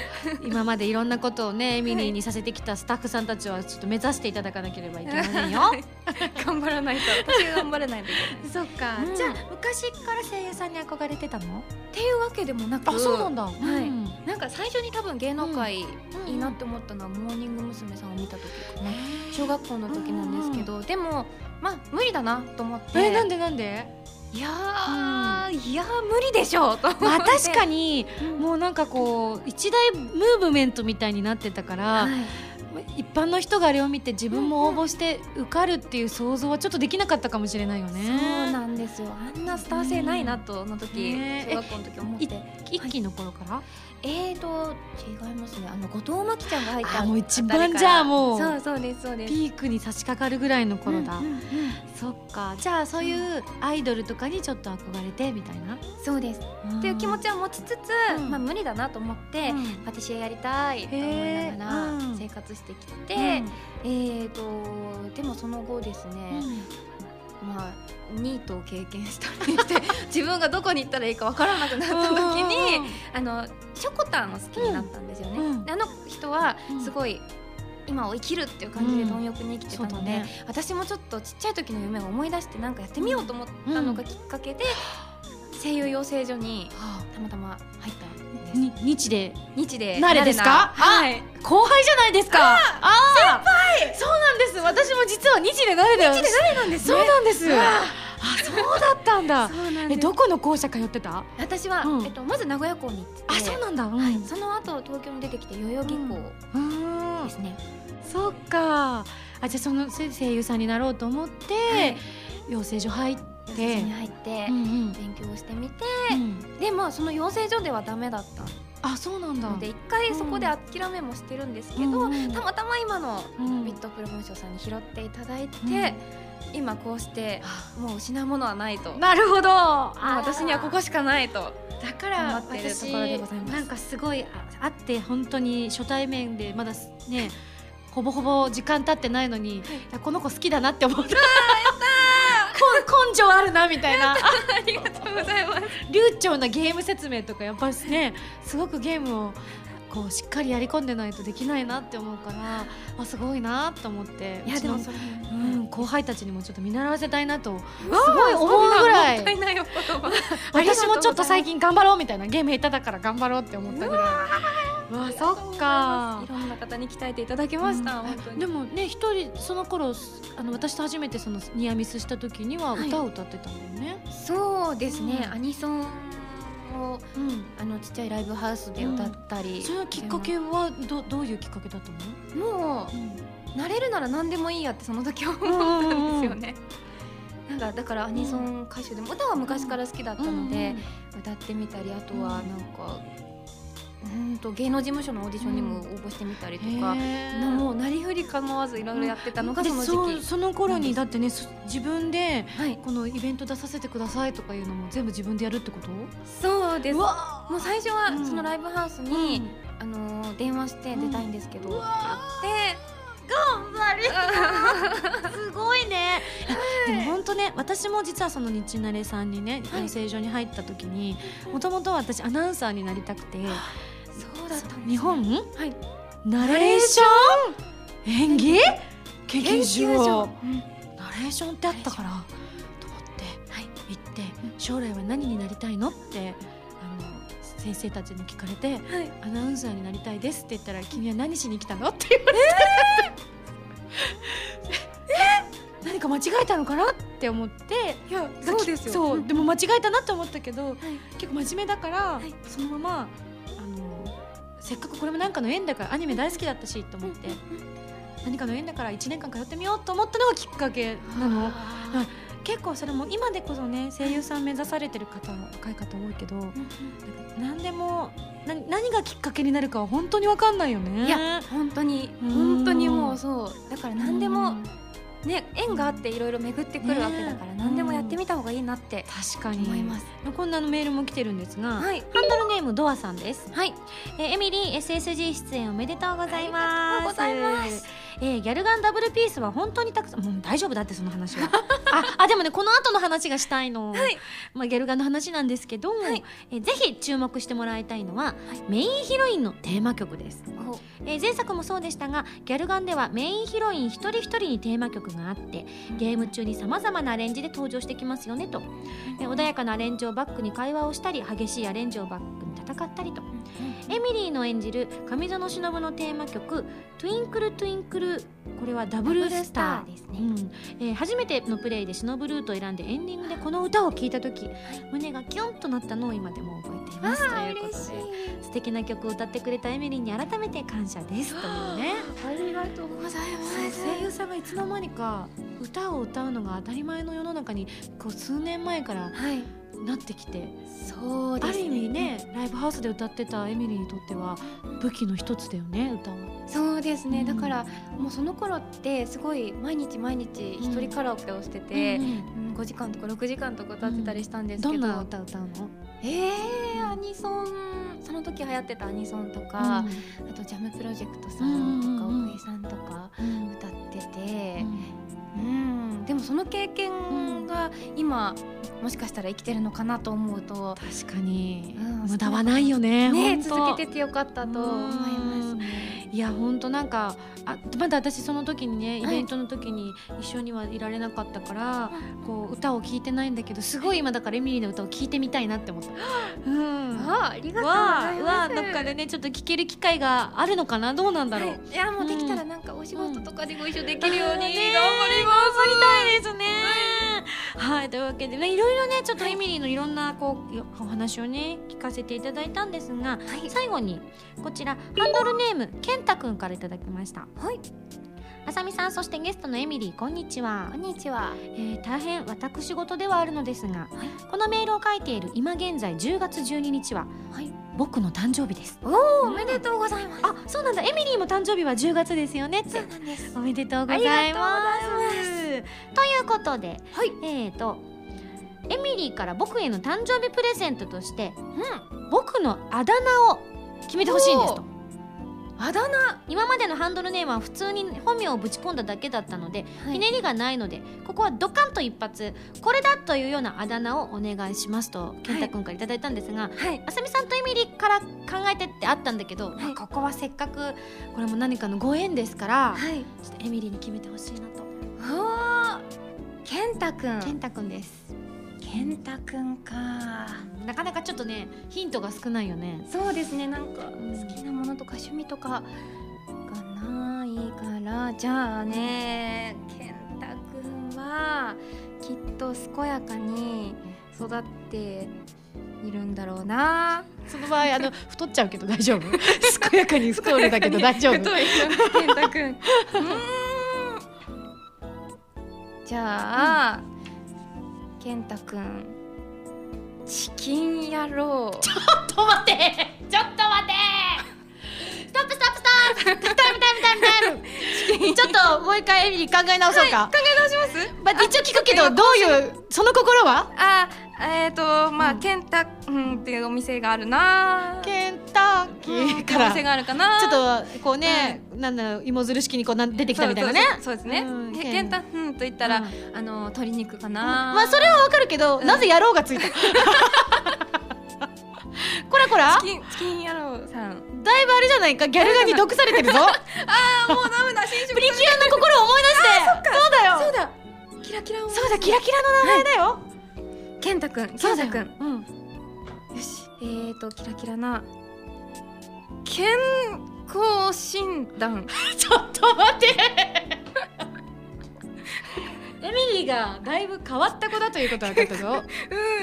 S2: 今までいろんなことをねエミリーにさせてきたスタッフさんたちはちょっと目指していただかなければいけませんよ。
S3: 頑張らないと。私が頑張れないと。いけない
S2: そっか。
S3: うん。
S2: じゃあ昔から声優さんに憧れてたの？
S3: っていうわけでもなく。
S2: あそうなんだ。
S3: はい。
S2: うん。
S3: なんか最初に多分芸能界
S2: うん。
S3: いいなって思ったのはモーニング娘。さんを見た時かな。小学校の時なんですけど、でもまあ無理だなと思って。
S2: えなんでなんで？
S3: いやー、いやー無理でしょうと。
S2: まあ確かに
S3: うん。
S2: もうなんかこう一大ムーブメントみたいになってたから、
S3: はい。
S2: 一般の人があれを見て自分も応募して受かるっていう想像はちょっとできなかったかもしれないよね。
S3: そうなんですよ。あんなスター性ないなとの時、
S2: ね。
S3: 小学校の時思って。
S2: 一期の頃から、
S3: えーと違いますね。あの後藤真希ちゃんが入った
S2: あもう一番じゃあもう
S3: そうそうですそうです。
S2: ピークに差し掛かるぐらいの頃だ、
S3: うんうんうん。
S2: そっか。じゃあそういうアイドルとかにちょっと憧れてみたいな？
S3: そうです。っていう気持ちは持ちつつ、
S2: うん。
S3: まあ無理だなと思って、
S2: うん。
S3: パティシエやりたいと思いながら生活してきて、
S2: うん。
S3: えーとでもその後ですね、まあニートを経験したりして 自分がどこに行ったらいいかわからなくなった時に、あのショコタンを好きになったんですよね。
S2: うん
S3: であの人は
S2: うん。
S3: すごい、今を生きるっていう感じで貪欲に生きてたので、
S2: そうだね。
S3: 私もちょっとちっちゃい時の夢を思い出してなんかやってみようと思ったのがきっかけで、声優養成所に
S2: は
S3: たまたま入った。
S2: に日で？
S3: 日で。
S2: 誰ですか？
S3: はい。
S2: 後輩じゃないですか？ああ先輩。そうなんです。私も実は日で誰だよ
S3: 日で誰なんですね。
S2: そうなんです。
S3: わ
S2: あそうだったんだ。えどこの校舎通ってた？
S3: 私は、
S2: うん。
S3: えっとまず名古屋校に
S2: あそうなんだ。うん。
S3: はい。その後東京に出てきて代々木校
S2: うん。
S3: ですね。
S2: そっか。あじゃあその声優さんになろうと思って、
S3: はい。
S2: 養成所入って
S3: 養成所に入って勉強してみて、
S2: うん。
S3: でもその養成所ではダメだった。
S2: あそうなんだ。
S3: ので一回そこで諦めもしてるんですけど、たまたま今の
S2: うん。
S3: ビットプロモーションさんに拾っていただいて、今こうしてもう失うものはないと。
S2: なるほど。
S3: 私にはここしかないと。
S2: だか
S3: 頑
S2: ら私なんかすごいあ会って本当に初対面でまだすねほぼほぼ時間経ってないのに、この子好きだなって思った。こ 根性あるなみたいな。
S3: ありがとうございます。
S2: 流暢なゲーム説明とかやっぱりねすごくゲームをこうしっかりやり込んでないとできないなって思うからあすごいなと思って
S3: いやでもそれ
S2: うん、後輩たちにもちょっと見習わせたいなと
S3: す
S2: すごい思うぐらい。私もちょっと最近頑張ろうみたいなゲーム下手だから頑張ろうって思ったぐらい。うわそっか。
S3: いろんな方に鍛えていただきました、
S2: うん。でもね一人その頃あの私と初めてそのニアミスした時には
S3: はい。
S2: 歌を歌ってたんだよね、
S3: そうですね、
S2: うん。
S3: アニソンを
S2: うん。
S3: あのちっちゃいライブハウスで歌ったり、
S2: それはきっかけはどどういうきっかけだったの、
S3: もう慣れるなら何でもいいやってその時思ったんですよね、なんかだからアニソン歌手でも歌は昔から好きだったので、歌ってみたりあとはなんかうんと芸能事務所のオーディションにも応募してみたりとか、
S2: へー。
S3: なもうなりふり構わずいろいろやってたのが
S2: で
S3: その時期。
S2: その頃にだってねそ自分で
S3: はい。
S2: このイベント出させてくださいとかいうのも全部自分でやるってこと？
S3: そうです。もう最初は
S2: うん。
S3: そのライブハウスに、あのー電話して出たいんですけど、って。
S2: すごいね。でも本当ね私も実はその日慣れさんにね
S3: はい。
S2: 養成所に入った時にもともと私アナウンサーになりたくて
S3: そうだったね。
S2: 日本
S3: はい。
S2: ナレーション？演技？研究所？
S3: うん。
S2: ナレーションってあったからと思って
S3: はい。
S2: 行って将来は何になりたいの？ってあの先生たちに聞かれて
S3: はい。
S2: アナウンサーになりたいですって言ったら君は何しに来たの？って言われて、何か間違えたのかな？って思って。
S3: いやそうですよ。
S2: そう
S3: うん。
S2: でも間違えたなって思ったけど
S3: はい。
S2: 結構真面目だから、
S3: い。
S2: そのまませっかくこれも何かの縁だからアニメ大好きだったしと思って、何かの縁だから1年間通ってみようと思ったのがきっかけなの。
S3: あ
S2: 結構それも今でこそね声優さん目指されてる方若い方多いけど、
S3: ー
S2: なんか何でもな何がきっかけになるかは本当に分かんないよね。
S3: いや本当に。
S2: うん
S3: 本当にもうそう。だから何でも
S2: うん
S3: ね縁があっていろいろ巡ってくるわけだから
S2: ね
S3: 何でもやってみた方がいいなって
S2: 確かに。
S3: 思います。
S2: こんなのメールも来てるんですが、
S3: はい。
S2: ハンドルネームドアさんです、
S3: はい。
S2: えーエミリー SSG 出演おめでとうございます。
S3: ありがとうございます
S2: えーギャルガンダブルピースは本当にたくさんもう大丈夫だってその話は。ああでもねこの後の話がしたいの、
S3: はい。
S2: まあ、ギャルガンの話なんですけど、
S3: はい。
S2: えーぜひ注目してもらいたいのは、メインヒロインのテーマ曲です。えー前作もそうでしたがギャルガンではメインヒロイン一人一人にテーマ曲があってゲーム中にさまざまなアレンジで登場してきますよねと、えー穏やかなアレンジをバックに会話をしたり激しいアレンジをバックに戦ったりと。エミリーの演じる上園忍のテーマ曲「トゥインクルトゥインクル」これはダブルスター
S3: ですね。
S2: うん。えー初めてのプレイで忍ルートを選んでエンディングでこの歌を聴いた時胸がキュンとなったのを今でも覚えています。ということで素敵な曲を歌ってくれたエミリーに改めて感謝です。というね。
S3: ありがとうございます。
S2: 声優さんがいつの間にか歌を歌うのが当たり前の世の中にこう数年前から
S3: はい
S2: なってきて、
S3: そうですね。
S2: ある意味ねライブハウスで歌ってたエミリーにとっては武器の一つだよね歌は。
S3: そうですね、
S2: うん。
S3: だからもうその頃ってすごい毎日毎日一人カラオケをしてて、
S2: うん
S3: うん。5時間とか6時間とか歌ってたりしたんですけど、
S2: どんな歌歌うの、
S3: えー、アニソンその時流行ってたアニソンとか、あとジャムプロジェクトさんとか、
S2: うんうん
S3: さんとか
S2: うん
S3: 歌ってて
S2: う、ん。
S3: うん、でもその経験が今もしかしたら生きてるのかなと思うと、
S2: 確かに、
S3: うん
S2: 無駄はないよね
S3: ね続けててよかったと思います。ね。
S2: いや本当なんかあまだ私その時にねイ
S3: はい。
S2: ベントの時に一緒にはいられなかったから、こう歌を聴いてないんだけどすごい今だからエミリーの歌を聴いてみたいなって思った。うん。
S3: あありがとうご
S2: わどっかでねちょっと聴ける機会があるのかなどうなんだろう。
S3: はい。いやもうできたらなんかお仕事とかでご一緒できるように頑張ります。
S2: 頑張りたいですね。はいというわけでねいろいろねちょっとエミリーのいろんなこうよお話をね聞かせていただいたんですが、最後にこちらハンドルネーム健太くんからいただきました。
S3: はい
S2: あさみさんそしてゲストのエミリーこんにちは
S3: こん、にちは。
S2: えー大変私事ではあるのですが、このメールを書いている今現在10月12日は、
S3: はい
S2: 僕の誕生日です
S3: おおおめでとうございます。
S2: あそうなんだエミリーも誕生日は10月ですよね
S3: そうなんです。
S2: おめでとうございます
S3: ありがとうござい
S2: ということで
S3: はい。
S2: えーとエミリーから僕への誕生日プレゼントとして
S3: うん。
S2: 僕のあだ名を決めてほしいんですと
S3: あだ名。
S2: 今までのハンドルネームは普通に本名をぶち込んだだけだったので、
S3: はい。
S2: ひねりがないのでここはドカンと一発これだというようなあだ名をお願いしますと健太君からいただいたんですが、
S3: はい。
S2: あさみさんとエミリーから考えてってあったんだけど、
S3: い。
S2: まあここはせっかくこれも何かのご縁ですから、
S3: はい。
S2: ちょっとエミリーに決めてほしいなと。
S3: 健太くん
S2: 健太君です
S3: 健太くんか。
S2: なかなかちょっとねヒントが少ないよね。
S3: そうですね。なんか
S2: ん
S3: 好きなものとか趣味とかがないから。じゃあね健太くんはきっと健やかに育っているんだろうな。
S2: その場合あの太っちゃうけど大丈夫？健やかに太るだけど 大丈夫？
S3: 太い健太くん。じゃあ、健太くんチキン野郎。
S2: ちょっと待って！ちょっと待って！ストップストップストップ！タイムタイムタイムタイム！ちょっともう一回エミリー考え直そうか、
S3: 考え直します？
S2: まあ、一応聞くけどどういうその心は？
S3: あえっ、ー、とまあ、
S2: うん。
S3: ケンタうんっていうお店があるな。
S2: ケンタッキ
S3: うん
S2: ーから。
S3: お店があるかな。
S2: ちょっとこうね、なんだろう芋づる式にこうなん出てきたみたいなね。
S3: そうですね、
S2: うん
S3: ケンタうんと言ったら、
S2: うん。
S3: あの鶏肉かな、
S2: まあそれはわかるけど、
S3: うん。
S2: なぜ野郎がついた？こらこら？
S3: チキンチキン野郎さん。
S2: だいぶあれじゃないか？ギャルガに毒されてるぞ。
S3: ああもうダメだ新種
S2: プリキュアの心を思い出して。そうだよ。
S3: そうだ。キラキラを
S2: そうだキラキラの名前だよ、
S3: ケンタくんケンタくん
S2: うん。
S3: よしえーとキラキラな健康診断。
S2: ちょっと待って。エミリーがだいぶ変わった子だということが分かったぞ。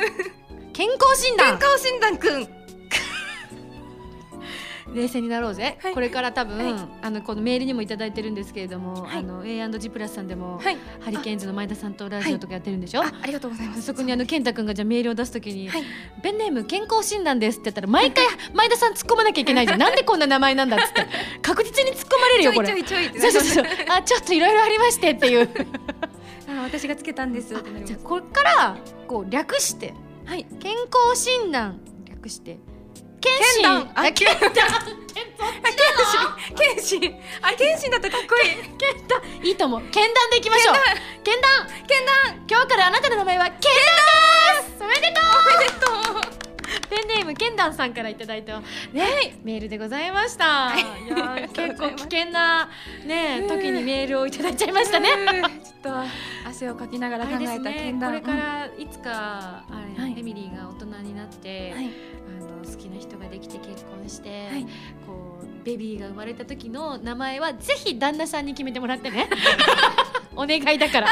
S2: 健康診断。
S3: 健康診断くん
S2: 冷静になろうぜ、
S3: はい。
S2: これから多分、
S3: はい。
S2: あのこのメールにもいただいてるんですけれども、
S3: はい。
S2: あの A&G プラスさんでも、
S3: はい。
S2: ハリケーンズの前田さんとラジオとかやってるんでしょ、
S3: あありがとうございます。
S2: そこにあの健太君がじゃあメールを出すときに、
S3: はい
S2: ペンネーム健康診断ですって言ったら毎回前田さん突っ込まなきゃいけないじゃん。なんでこんな名前なんだっつって。確実に突っ込まれる
S3: ちょい
S2: よこれ。
S3: ちょいちょいって
S2: そうそうそう。あちょっといろいろありましてっていう。
S3: あ私がつけたんです
S2: じゃあこれからこう略して。
S3: はい。
S2: 健康診断。略して検診
S3: 検断あ
S2: あ検断
S3: 剣心。あ剣心だったらかっこいい。
S2: 検断いいと思う。検断でいきましょう。検断。
S3: 剣断。
S2: 今日からあなたの名前は検断です。おめでとう。
S3: えっと
S2: ペンネームケンダンさんからいただいた、ねメールでございました。い。やー結構危険なね
S3: うん。
S2: 時にメールをいただいちゃいましたね。
S3: うん。ちょっと汗をかきながら考えた
S2: これからいつかあれ、
S3: はい。
S2: エミリーが大人になって、
S3: はい。
S2: あの好きな人ができて結婚して、
S3: はい
S2: こうベビーが生まれた時の名前はぜひ旦那さんに決めてもらってね。お願いだから。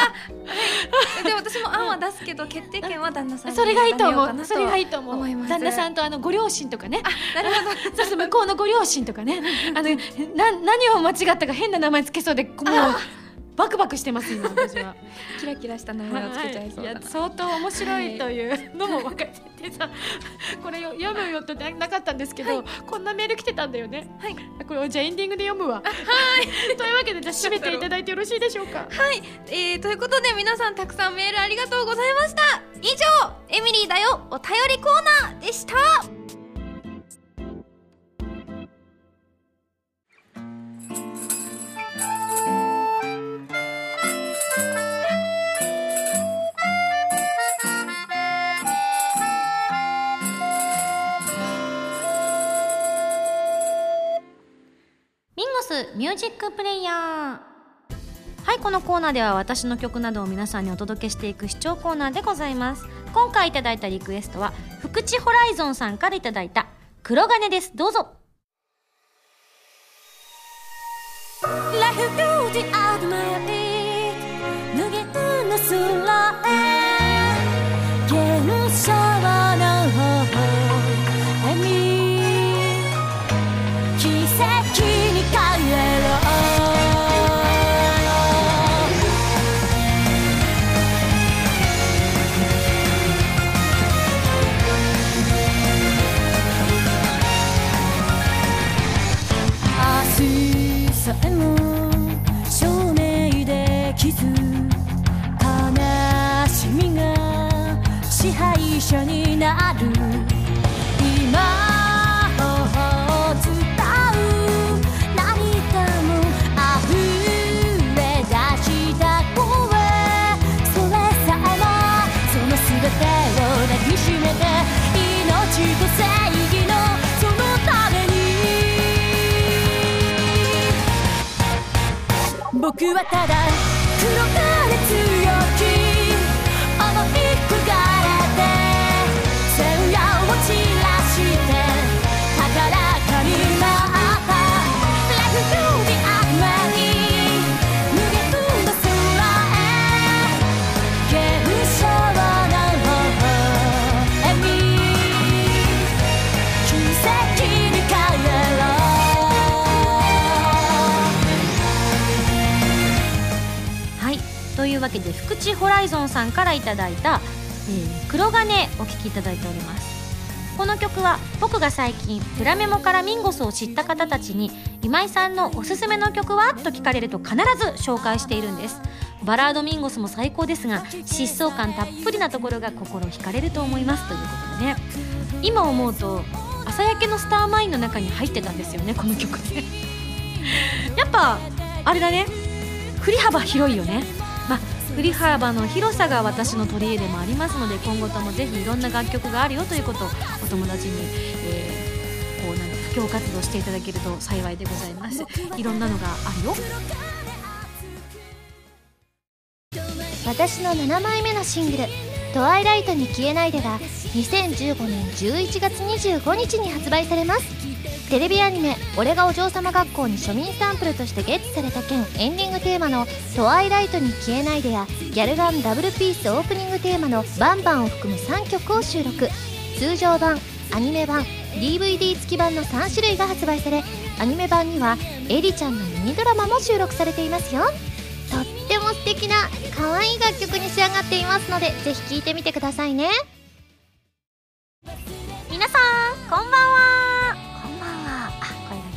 S3: で私も案は出すけど決定権は旦那さんに
S2: それがいいと思う。それがいいと思う。旦那さんとあのご両親とかね。
S3: なるほど
S2: そうそう向こうのご両親とかね あのな何を間違ったか変な名前つけそうでもうバクバクしてます今私は。
S3: キラキラした名前をつけちゃいそうだな
S2: や相当面白いというのも分かっててさこれよ読むよとななかったんですけど、こんなメール来てたんだよね。
S3: はい
S2: これじゃあエンディングで読むわ。はい。というわけでじゃあ締めていただいてよろしいでしょうか。
S3: はい、えー、ということで皆さんたくさんメールありがとうございました以上エミリーだよお便りコーナーでした
S2: ミンゴスミュージックプレイヤーはいこのコーナーでは私の曲などを皆さんにお届けしていく視聴コーナーでございます。今回いただいたリクエストは福地ホライゾンさんからいただいた黒金です。どうぞ。
S1: Life 緒になる。今を伝う。
S4: 涙も溢れ出した声。それさえもその全てを抱きしめて。命と正義のそのために。僕
S1: はただわけで福地ホライゾンさんからいただいた「えー黒金」お聴きいただいております。この曲は僕が最近プラメモからミンゴスを知った方たちに今井さんのおすすめの曲は？と聞かれると必ず紹介しているんです。バラードミンゴスも最高ですが疾走感たっぷりなところが心惹かれると思います。ということでね。今思うと朝焼けのスターマインの中に入ってたんですよねこの曲ね。やっぱあれだね。振り幅広いよね。まあ振り幅の広さが私の取り入れでもありますので今後ともぜひいろんな楽曲があるよということをお友達に、えーこうなん布教活動していただけると幸いでございます。いろんなのがあるよ。
S5: 私の7枚目のシングル「トワイライトに消えないで」が2015年11月25日に発売されます。テレビアニメ「俺がお嬢様学校」に庶民サンプルとしてゲットされた件エンディングテーマの「トワイライトに消えないで」やギャルガンダブルピースオープニングテーマの「バンバン」を含む3曲を収録通常版アニメ版 DVD 付き版の3種類が発売されアニメ版にはエリちゃんのミニドラマも収録されていますよ。とっても素敵な可愛い楽曲に仕上がっていますのでぜひ聴いてみてくださいね。
S1: 皆さんこんばんは。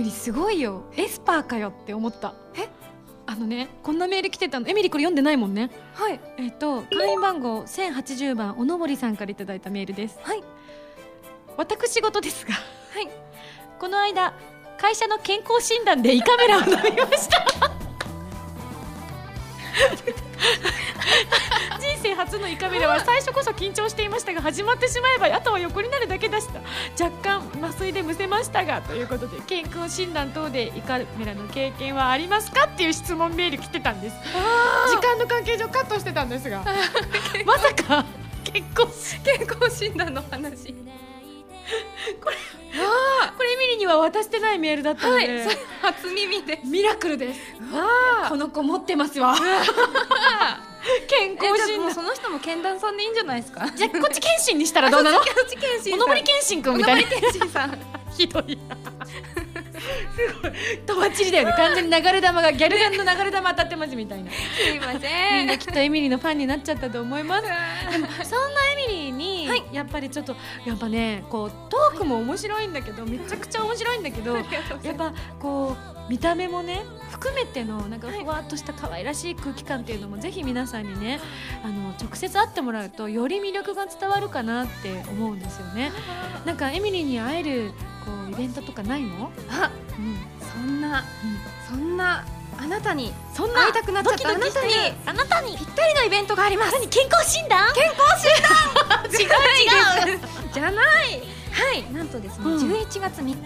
S2: エミリすごいよ。エスパーかよって思った。え？あのねこんなメール来てたの。エミリこれ読んでないもんね。
S3: はい。
S2: えっ、と会員番号1080番おのぼりさんからいただいたメールです。
S3: はい。
S2: 私事ですが。
S3: はい。
S2: この間会社の健康診断で胃カメラを飲みました 初の胃カメラは最初こそ緊張していましたが始まってしまえばあとは横になるだけでした若干麻酔でむせましたがということで健康診断等で胃カメラの経験はありますかっていう質問メール来てたんです。時間の関係上カットしてたんですが まさか結婚
S3: 健康診断の話。
S2: これエミリには渡してないメールだったので、
S3: はい初耳です。
S2: ミラクルです。
S3: わ
S2: この子持ってますわ 健
S3: え
S2: 康診断。
S3: その人も健談さんでいいんじゃないですか？
S2: じゃあこっち検診にしたらどうなの？
S3: こっち健診
S2: おのぼり検診くんみたいな。
S3: 健診さん。
S2: ひどいごい。とばっちりだよね完全に流れ玉がギャルガンの流れ玉当たってますみたいな。
S3: すいま
S2: み
S3: せ
S2: ん。なきっとエミリーのファンになっちゃったと思いますでも そんなエミリーに、
S3: はい。
S2: やっぱりちょっとやっぱねこうトークも面白いんだけどめちゃくちゃ面白いんだけど やっぱこう見た目もね含めてのなんかふわっとした可愛らしい空気感っていうのもぜひ皆さんにねあの直接会ってもらうとより魅力が伝わるかなって思うんですよね。なんかエミリーに会えるこうイベントとかないの、
S3: あ
S2: うん、
S3: そん。な、そんなあなたに
S2: そん
S3: 会いたくなっちゃった
S2: ドキドキしてる？
S3: あなたにぴったりのイベントがあります。
S1: 何健康診断？
S3: 健康診断？
S1: 違う違う。
S3: じゃない。はいなんとですね、
S2: うん。
S3: 11月3日、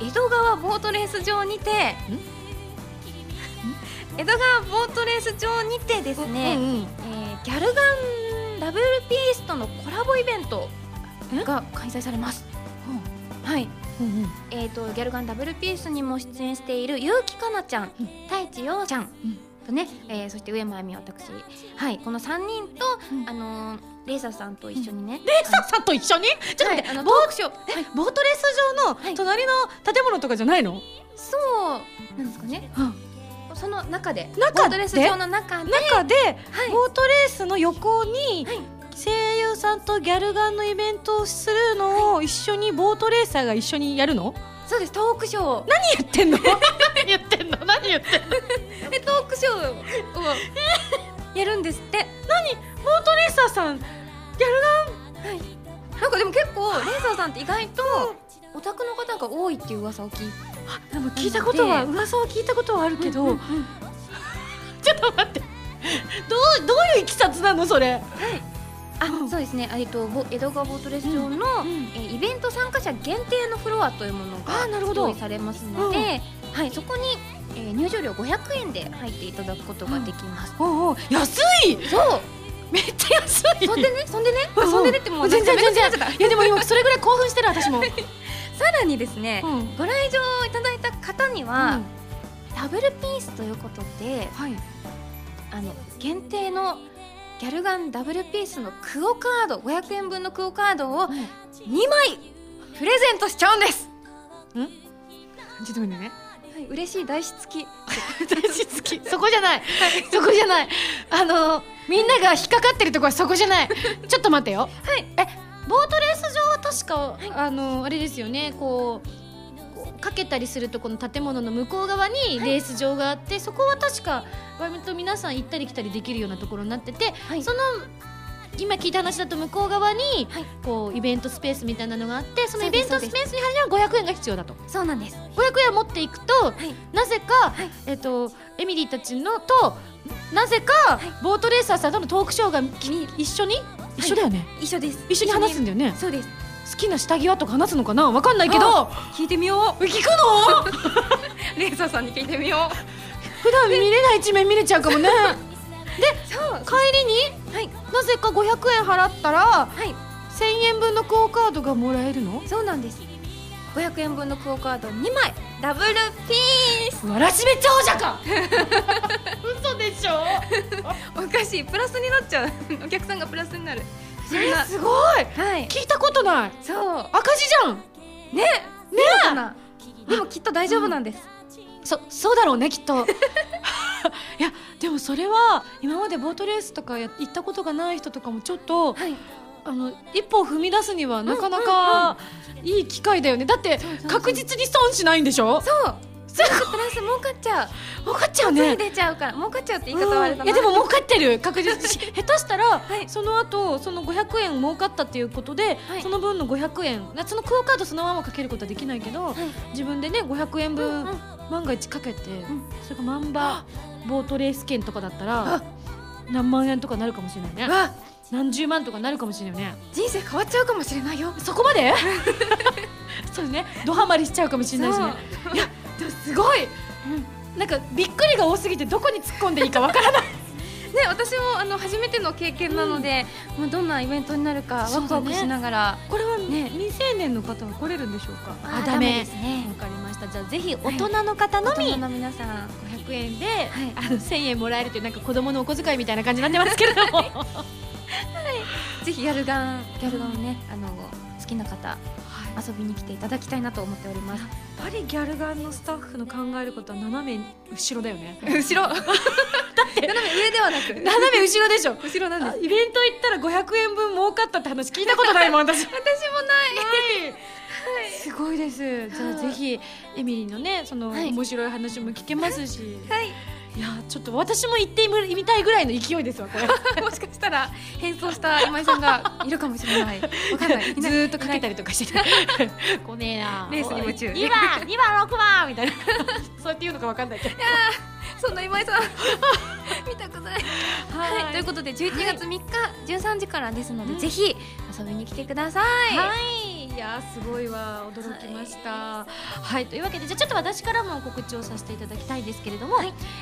S3: 江戸川ボートレース場にて江戸川ボートレース場にてですね、
S2: うんうん。
S3: えーギャルガンダブルピースとのコラボイベントが開催されます。はい、
S2: うんうん。
S3: えー、とギャルガンダブルピースにも出演している結城かなちゃん、太一陽ちゃん、とね、えーそして上間亜美私、はい、この3人と、
S2: うん。
S3: あのーレーサーさんと一緒にね、
S2: レーサーさんと一緒に？ちょっと待って、
S3: はい。あの
S2: ボ
S3: トークショー。
S2: えボートレース場の
S3: はい。
S2: 隣の建物とかじゃないの、
S3: そう。なんですかね。
S2: うん。
S3: その中で。
S2: 中で？
S3: ボートレース場の中で。
S2: 中で、
S3: はい。
S2: ボートレースの横に、
S3: はい
S2: 声優さんとギャルガンのイベントをするのを一緒にボートレーサーが一緒にやるの？
S3: そうですトークショー。を
S2: 何言 ってんの？何言ってんの？何言ってんの？
S3: でトークショーを。やるんですって。
S2: ボートレーサーさん？ギャル
S3: はい。なんかでも結構レーサーさんって意外とオタクの方が多いっていう噂を聞いて。
S2: ガンでも聞いたことは噂は聞いたことはあるけど、
S3: うんうん
S2: ちょっと待って。どうどういういきさつなのそれ？
S3: あ、そうですね。えっとぼ江戸川ボートレース場の、
S2: ん
S3: えーイベント参加者限定のフロアというものが
S2: あーなるほど。
S3: 用意されますので、はいそこに、えー入場料500円で入っていただくことができます。
S2: おうおう。安い！
S3: そう。
S2: めっちゃ安い！
S3: そんでね、そんでね、
S2: うん
S3: そんでねってもう
S2: 全然全然いやでも今それぐらい興奮してる私も、
S3: さらにですね、
S2: うん。
S3: ご来場いただいた方には、ダブルピースということで、
S2: はい。
S3: あの限定のギャルガンダブルピースのクオカード500円分のクオカードを2枚プレゼントしちゃうんです。
S2: ちょっと待ってね。
S3: はい、嬉しい大師付き。
S2: 大事好き。そこじゃない、そこじゃない。あのみんなが引っかかってるとこはそこじゃない。ちょっと待ってよ。
S3: はい。
S2: えボートレース場は確か、あのあれですよね。こうかけたりするとこの建物の向こう側にレース場があって、そこは確か割と皆さん行ったり来たりできるようなところになってて、
S3: はい。
S2: その今聞いた話だと向こう側に、
S3: はい。
S2: こうイベントスペースみたいなのがあってそのイベントスペースに入るには500円が必要だと。
S3: そうなんです。
S2: 500円を持っていくと、
S3: い。
S2: なぜか、
S3: い。
S2: えっとエミリーたちのとなぜか、ボートレーサーさんとのトークショーがき一緒に？一緒だよね、
S3: 一緒です。
S2: 一緒に話すんだよね。
S3: そうです。
S2: 好きな下着はとか話すのかな？わかんないけど。
S3: 聞いてみよ
S2: 聞くの？
S3: う。レーサーさんに聞いてみよ
S2: 普段見れない一面見れちゃうかもね。
S3: う。そう。
S2: 帰りに
S3: はい。
S2: なぜか500円払ったら
S3: はい。
S2: 1000円分のクオカードがもらえるの？
S3: そうなんです。500円分のクオカード2枚。ダブルピース。
S2: わらしべ長者か！嘘でしょ？
S3: おかしい。プラスになっちゃう。お客さんがプラスになる不思議な
S2: すごい。
S3: はい。
S2: 聞いたことない。
S3: そう。
S2: 赤字じゃん。
S3: ね。ね。でもきっと大丈夫なんです、
S2: そそうだろうねきっと。いやでもそれは今までボートレースとかや行ったことがない人とかもちょっと
S3: はい。
S2: あの一歩を踏み出すにはなかなかいい機会だよね。だって
S3: そうそう。
S2: 確実に損しないんでしょ？
S3: そうそうプラス儲かっちゃう。
S2: 分かっちゃう
S3: ね。
S2: ね
S3: 出ちゃう。から儲かっちゃうって言い方はあれだな。
S2: うんいやでも儲かってる。確実に。下手したら、
S3: い。
S2: その後その500円儲かったっていうことで、
S3: はい。
S2: その分の500円。そのクオカードそのままかけることはできないけど、自分でね500円分、
S3: うんうん。
S2: 万が一かけて、
S3: ん。
S2: それが万馬ボートレース券とかだったら何万円とかなるかもしれないね。
S3: わ
S2: 何十万とかなるかもしれないよね。
S3: 人生変わっちゃうかもしれないよ。
S2: そこまで？そうね。ドハマりしちゃうかもしれないしね。いやでもすごい、なんかびっくりが多すぎてどこに突っ込んでいいかわからない。
S3: ね私もあの初めての経験なので、まあどんなイベントになるかワクワクしながら、
S2: これはね。未成年の方は来れるんでしょうか？
S3: あダメ。ですね。
S2: わかりました。じゃあぜひ大人の方のみ、
S3: 大人の皆さん
S2: 500円で、あの1000円もらえるというなんか子供のお小遣いみたいな感じになってますけれども。
S3: ぜひギャルガンギャルガンをねあの好きな方遊びに来ていただきたいなと思っております。
S2: やっぱりギャルガンのスタッフの考えることは斜め後ろだよね。
S3: 後ろ。だって斜め上ではなく。
S2: 斜め後ろでしょ。
S3: 後ろなんです。
S2: あイベント行ったら500円分儲かったって話聞いたことないもん 私。
S3: 私もない。
S2: すごいです。じゃあぜひエミリーのねその
S3: はい。
S2: 面白い話も聞けますし、
S3: はい
S2: い、やちょっと私も行ってみたいぐらいの勢いですわこれ。
S3: もしかしたら変装した今井さんがいるかもしれない。わかんない。
S2: ずーっとかけたりとかしてて来ねえな。
S3: レースに夢中
S2: 2番2番6番みたいな。そうやって言うのかわかんないけど。
S3: そんな今井さん見たくない。はい、ということで11月3日13時からですので、ぜひ遊びに来てください、
S2: はい、いやーすごいわ驚きました。はい、というわけでじゃあちょっと私からも告知をさせていただきたいんですけれども、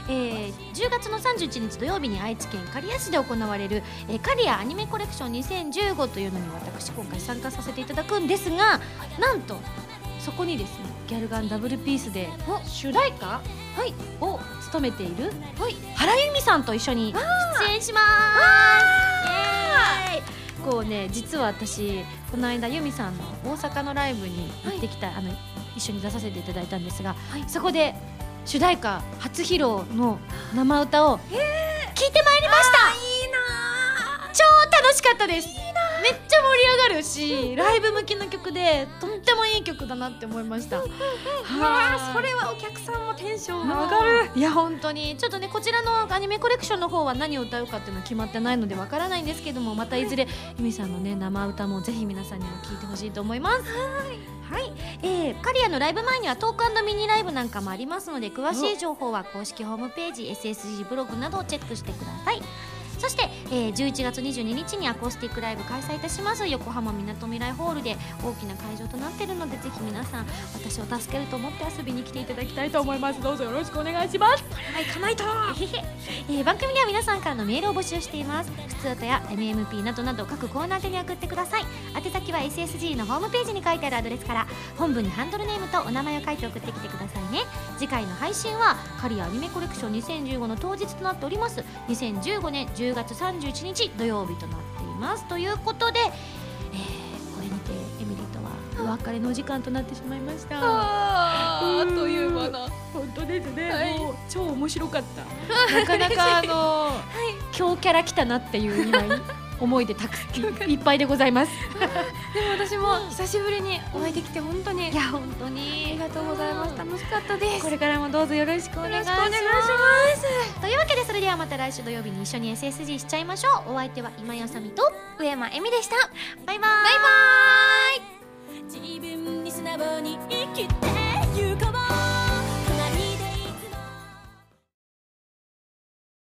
S2: えー10月の31日土曜日に愛知県刈谷市で行われる、えー、刈谷アニメコレクション2015というのに私今回参加させていただくんですがなんとそこにですねギャルガンダブルピースで主題歌、はい、を務めている、はい、原由美さんと一緒に出演しますイエーイこうね実は私この間由美さんの大阪のライブに行ってきた、あの一緒に出させていただいたんですが、そこで主題歌初披露の生歌を聞いてまいりました。
S3: いいな
S2: 超楽しかったですめっちゃ盛り上がるしライブ向きの曲でとってもいい曲だなって思いました。
S3: あ
S2: はい。
S3: それはお客さんもテンション
S2: 上
S3: 上がる。
S2: いや本当に。ちょっとねこちらのアニメコレクションの方は何を歌うかっていうのは決まってないのでわからないんですけどもまたいずれゆみさんのね生歌もぜひ皆さんにも聞いてほしいと思います。はい、えー、カリアのライブ前にはトークミニライブなんかもありますので詳しい情報は公式ホームページ SSG ブログなどをチェックしてくださいそして、えー、11月22日にアコースティックライブ開催いたします。横浜みなとみらいホールで大きな会場となっているのでぜひ皆さん私を助けると思って遊びに来ていただきたいと思います。どうぞよろしくお願いします。
S3: はいかないと
S2: えー番組では皆さんからのメールを募集しています。普通歌や MMP などなど各コーナー宛てに送ってください。宛先は SSG のホームページに書いてあるアドレスから本文にハンドルネームとお名前を書いて送ってきてくださいね。次回の配信はカリアアニメコレクション2015の当日となっております。2015年10月31日土曜日となっています。ということで、えーこれにてエミリーとはお別れのお時間となってしまいました。
S3: あーという間な。
S2: 本当ですね、
S3: はい。
S2: もう超面白かった。なかなかあの、強キャラ来たなっていう今思いでたくいっぱいでございます。
S3: でも私も久しぶりにお会いできて本当に
S2: いや本当
S3: あ
S2: に
S3: りがとうございます。楽しかったです。
S2: これからもどうぞ
S3: よろしくお願いします。
S6: というわけでそれではまた来週土曜日に一緒に SSG しちゃいましょう。お相手は今やさみと
S3: 上山恵美でした。
S6: バイバイ。
S3: バイバーイ。
S1: 自分に素直に生きてゆこう